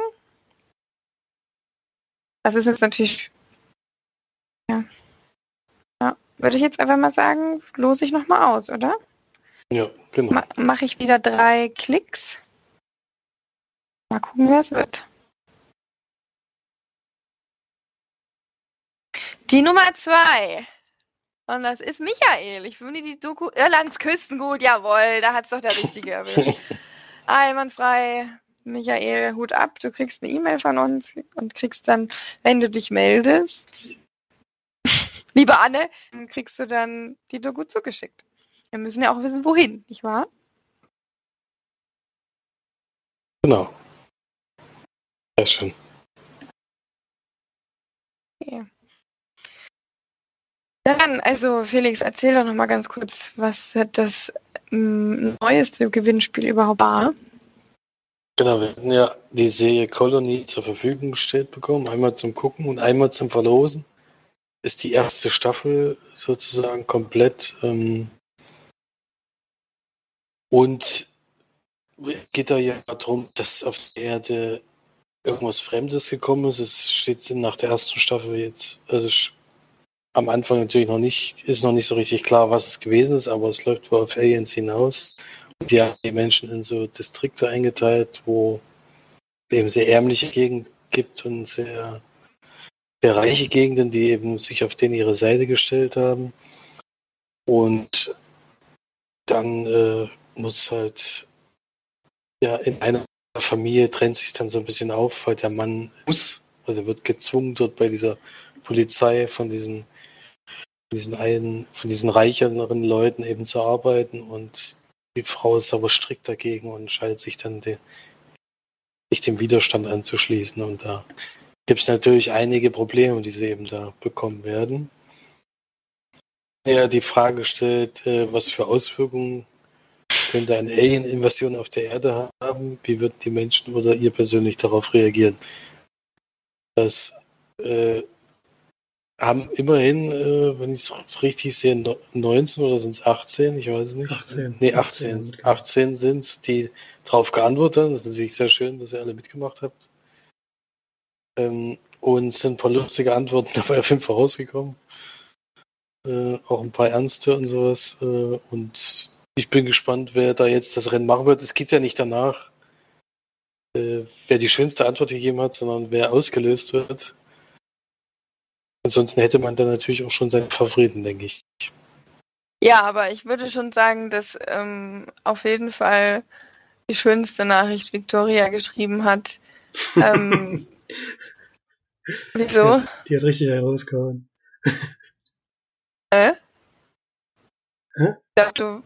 das ist jetzt natürlich, ja, ja würde ich jetzt einfach mal sagen, lose ich nochmal aus, oder? Ja, genau. Ma Mache ich wieder drei Klicks. Mal gucken, wer es wird. Die Nummer zwei. Und das ist Michael. Ich finde die Doku Irlands Küstengut, jawohl, da hat es doch der Richtige erwischt. Einwandfrei. Michael, Hut ab, du kriegst eine E-Mail von uns und kriegst dann, wenn du dich meldest, liebe Anne, kriegst du dann die Doku zugeschickt. Wir müssen ja auch wissen, wohin, nicht wahr? Genau. Sehr schön. Okay. Dann, also Felix, erzähl doch noch mal ganz kurz, was das ähm, neueste Gewinnspiel überhaupt war. Genau, wir hatten ja die Serie Colony zur Verfügung gestellt bekommen, einmal zum Gucken und einmal zum Verlosen. Ist die erste Staffel sozusagen komplett ähm, und geht da ja darum, dass auf der Erde irgendwas Fremdes gekommen ist. Es steht nach der ersten Staffel jetzt, also am Anfang natürlich noch nicht, ist noch nicht so richtig klar, was es gewesen ist, aber es läuft wohl auf Aliens hinaus. Und die haben die Menschen in so Distrikte eingeteilt, wo eben sehr ärmliche Gegenden gibt und sehr, sehr reiche Gegenden, die eben sich auf denen ihre Seite gestellt haben. Und dann äh, muss halt ja in einer Familie trennt sich dann so ein bisschen auf, weil der Mann muss, also wird gezwungen dort bei dieser Polizei von diesen diesen einen, von diesen reicheren Leuten eben zu arbeiten und die Frau ist aber strikt dagegen und schaltet sich dann de, sich dem Widerstand anzuschließen. Und da gibt es natürlich einige Probleme, die sie eben da bekommen werden. Er die Frage stellt, äh, was für Auswirkungen könnte eine Alien-Invasion auf der Erde haben? Wie würden die Menschen oder ihr persönlich darauf reagieren? Das äh, haben immerhin, äh, wenn ich es richtig sehe, 19 oder sind es 18? Ich weiß es nicht. 18. Nee, 18. 18, 18 sind es, die darauf geantwortet haben. Das ist natürlich sehr schön, dass ihr alle mitgemacht habt. Ähm, und es sind ein paar lustige Antworten dabei auf jeden Fall rausgekommen. Äh, auch ein paar ernste und sowas. Äh, und ich bin gespannt, wer da jetzt das Rennen machen wird. Es geht ja nicht danach, äh, wer die schönste Antwort gegeben hat, sondern wer ausgelöst wird. Ansonsten hätte man dann natürlich auch schon seinen Favoriten, denke ich. Ja, aber ich würde schon sagen, dass ähm, auf jeden Fall die schönste Nachricht Victoria geschrieben hat. Ähm, wieso? Die hat, die hat richtig einen rausgehauen. Äh? Hä? Ich glaube,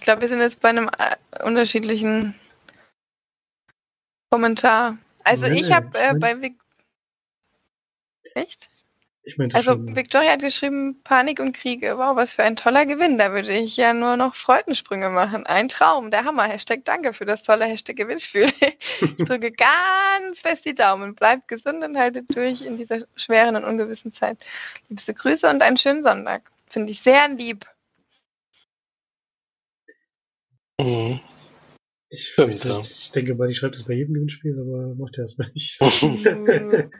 glaub, wir sind jetzt bei einem äh, unterschiedlichen Kommentar. Also nee, ich habe äh, bei Vic Echt? Ich meinte also schon, Victoria hat geschrieben, Panik und Kriege. Wow, was für ein toller Gewinn. Da würde ich ja nur noch Freudensprünge machen. Ein Traum, der Hammer. Hashtag danke für das tolle Hashtag Gewinnspiel. ich drücke ganz fest die Daumen. Bleibt gesund und haltet durch in dieser schweren und ungewissen Zeit. Liebste Grüße und einen schönen Sonntag. Finde ich sehr lieb. Mhm. Ich, Stimmt, ja. ich denke mal, die schreibt es bei jedem Gewinnspiel, aber macht er erstmal nicht.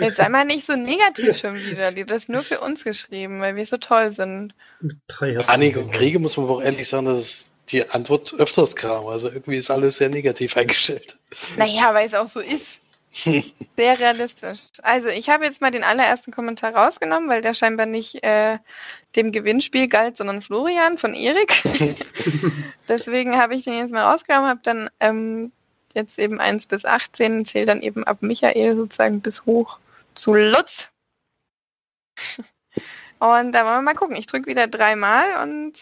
Jetzt sei mal nicht so negativ schon wieder. Die hat das nur für uns geschrieben, weil wir so toll sind. Drei Panik und Kriege muss man auch ehrlich sagen, dass die Antwort öfters kam. Also irgendwie ist alles sehr negativ eingestellt. Naja, weil es auch so ist. Sehr realistisch. Also ich habe jetzt mal den allerersten Kommentar rausgenommen, weil der scheinbar nicht äh, dem Gewinnspiel galt, sondern Florian von Erik. Deswegen habe ich den jetzt mal rausgenommen, habe dann ähm, jetzt eben 1 bis 18, zähle dann eben ab Michael sozusagen bis hoch zu Lutz. Und da wollen wir mal gucken. Ich drücke wieder dreimal und.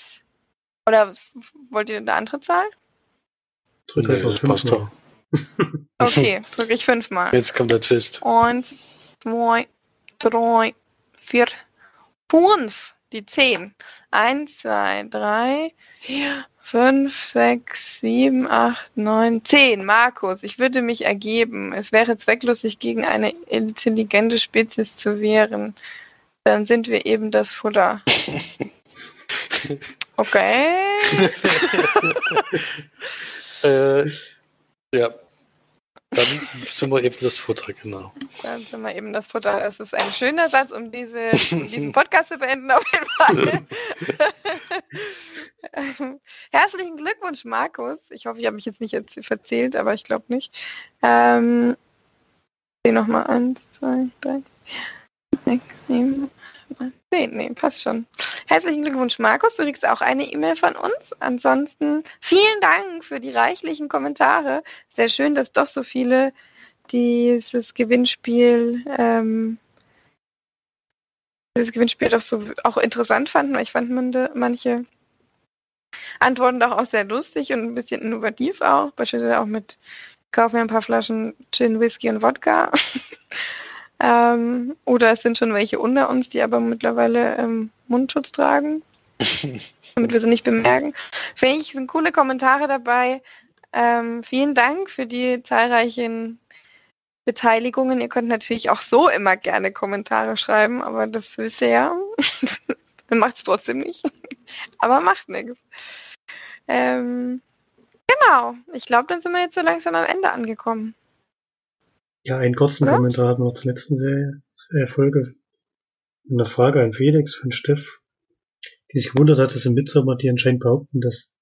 Oder wollt ihr eine andere Zahl? Drück Nee, einfach passt fünfmal. Okay, drücke ich fünfmal. Jetzt kommt der Twist. Eins, zwei, drei, vier, fünf. Die zehn. Eins, zwei, drei, vier, fünf, sechs, sieben, acht, neun, zehn. Markus, ich würde mich ergeben. Es wäre zwecklos, sich gegen eine intelligente Spezies zu wehren. Dann sind wir eben das Futter. Okay. Äh, ja. Dann sind wir eben das Futter, genau. Dann sind wir eben das Futter. Das ist ein schöner Satz, um, diese, um diesen Podcast zu beenden, auf jeden Fall. Herzlichen Glückwunsch, Markus. Ich hoffe, ich habe mich jetzt nicht jetzt verzählt, aber ich glaube nicht. Ähm, ich nochmal eins, zwei, drei, sechs, sieben, acht, neun, zehn. Nee, passt schon. Herzlichen Glückwunsch, Markus. Du kriegst auch eine E-Mail von uns. Ansonsten vielen Dank für die reichlichen Kommentare. Sehr schön, dass doch so viele dieses Gewinnspiel, ähm, dieses Gewinnspiel doch so auch interessant fanden, ich fand man- manche Antworten doch auch sehr lustig und ein bisschen innovativ auch. Beispielsweise auch mit kaufen wir ein paar Flaschen Gin, Whisky und Wodka. ähm, oder es sind schon welche unter uns, die aber mittlerweile ähm, Mundschutz tragen, damit wir sie nicht bemerken. Finde ich, sind coole Kommentare dabei. Ähm, vielen Dank für die zahlreichen Beteiligungen. Ihr könnt natürlich auch so immer gerne Kommentare schreiben, aber das wisst ihr ja. Dann macht es trotzdem nicht. aber macht nichts. Ähm, genau. Ich glaube, dann sind wir jetzt so langsam am Ende angekommen. Ja, einen kurzen Oder? Kommentar hatten wir noch zur letzten Serie, äh, Folge. Eine Frage an Felix von Steff, die sich gewundert hat, dass im Mitsommer die anscheinend behaupten, dass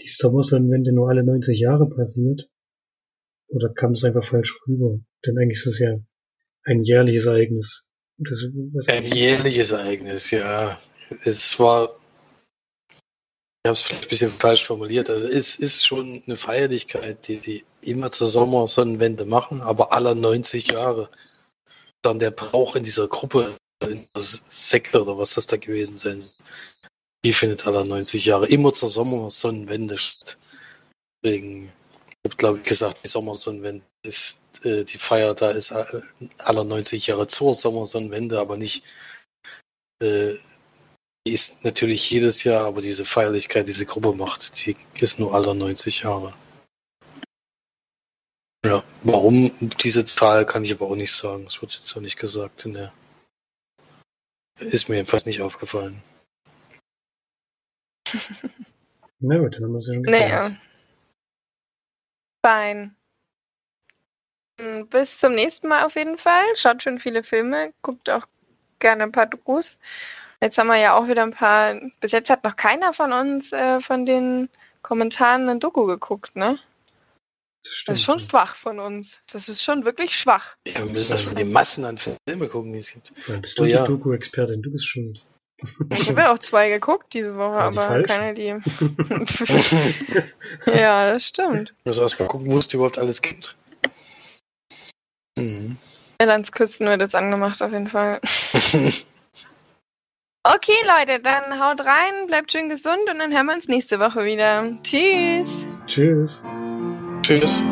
die Sommersonnenwende nur alle 90 Jahre passiert. Oder kam es einfach falsch rüber? Denn eigentlich ist es ja ein jährliches Ereignis. Das, was Ein jährliches Ereignis, ja. Es war, ich habe es vielleicht ein bisschen falsch formuliert, also es ist schon eine Feierlichkeit, die die immer zur Sommersonnenwende machen, aber aller 90 Jahre. Dann der Brauch in dieser Gruppe, in der Sekte oder was das da gewesen sein, die findet aller 90 Jahre immer zur Sommersonnenwende statt. Deswegen, ich habe glaube ich gesagt, die Sommersonnenwende ist äh, die Feier, da ist äh, aller 90 Jahre zur Sommersonnenwende, aber nicht äh, ist natürlich jedes Jahr, aber diese Feierlichkeit, diese Gruppe macht, die ist nur aller 90 Jahre. Ja, warum diese Zahl kann ich aber auch nicht sagen. Das wird jetzt auch nicht gesagt in der. Ist mir jedenfalls nicht aufgefallen. Na gut, dann haben wir es ja schon. Naja. Fein. Mm, Bis zum nächsten Mal auf jeden Fall. Schaut schon viele Filme, guckt auch gerne ein paar Dokus. Jetzt haben wir ja auch wieder ein paar. Bis jetzt hat noch keiner von uns äh, von den Kommentaren ein Doku geguckt, ne? Das, Das ist schon schwach von uns. Das ist schon wirklich schwach. Ja, wir müssen erstmal die Massen an Filme gucken, die es gibt. Ja, bist Oh du ja. die Doku-Expertin, du bist schuld. Ich habe ja auch zwei geguckt diese Woche, die aber falsch? keine, die. ja, das stimmt. Also erstmal gucken, wo es die überhaupt alles gibt. Mhm. Irlandsküsten wird jetzt angemacht, auf jeden Fall. Okay, Leute, dann haut rein, bleibt schön gesund und dann hören wir uns nächste Woche wieder. Tschüss. Tschüss. Tschüss.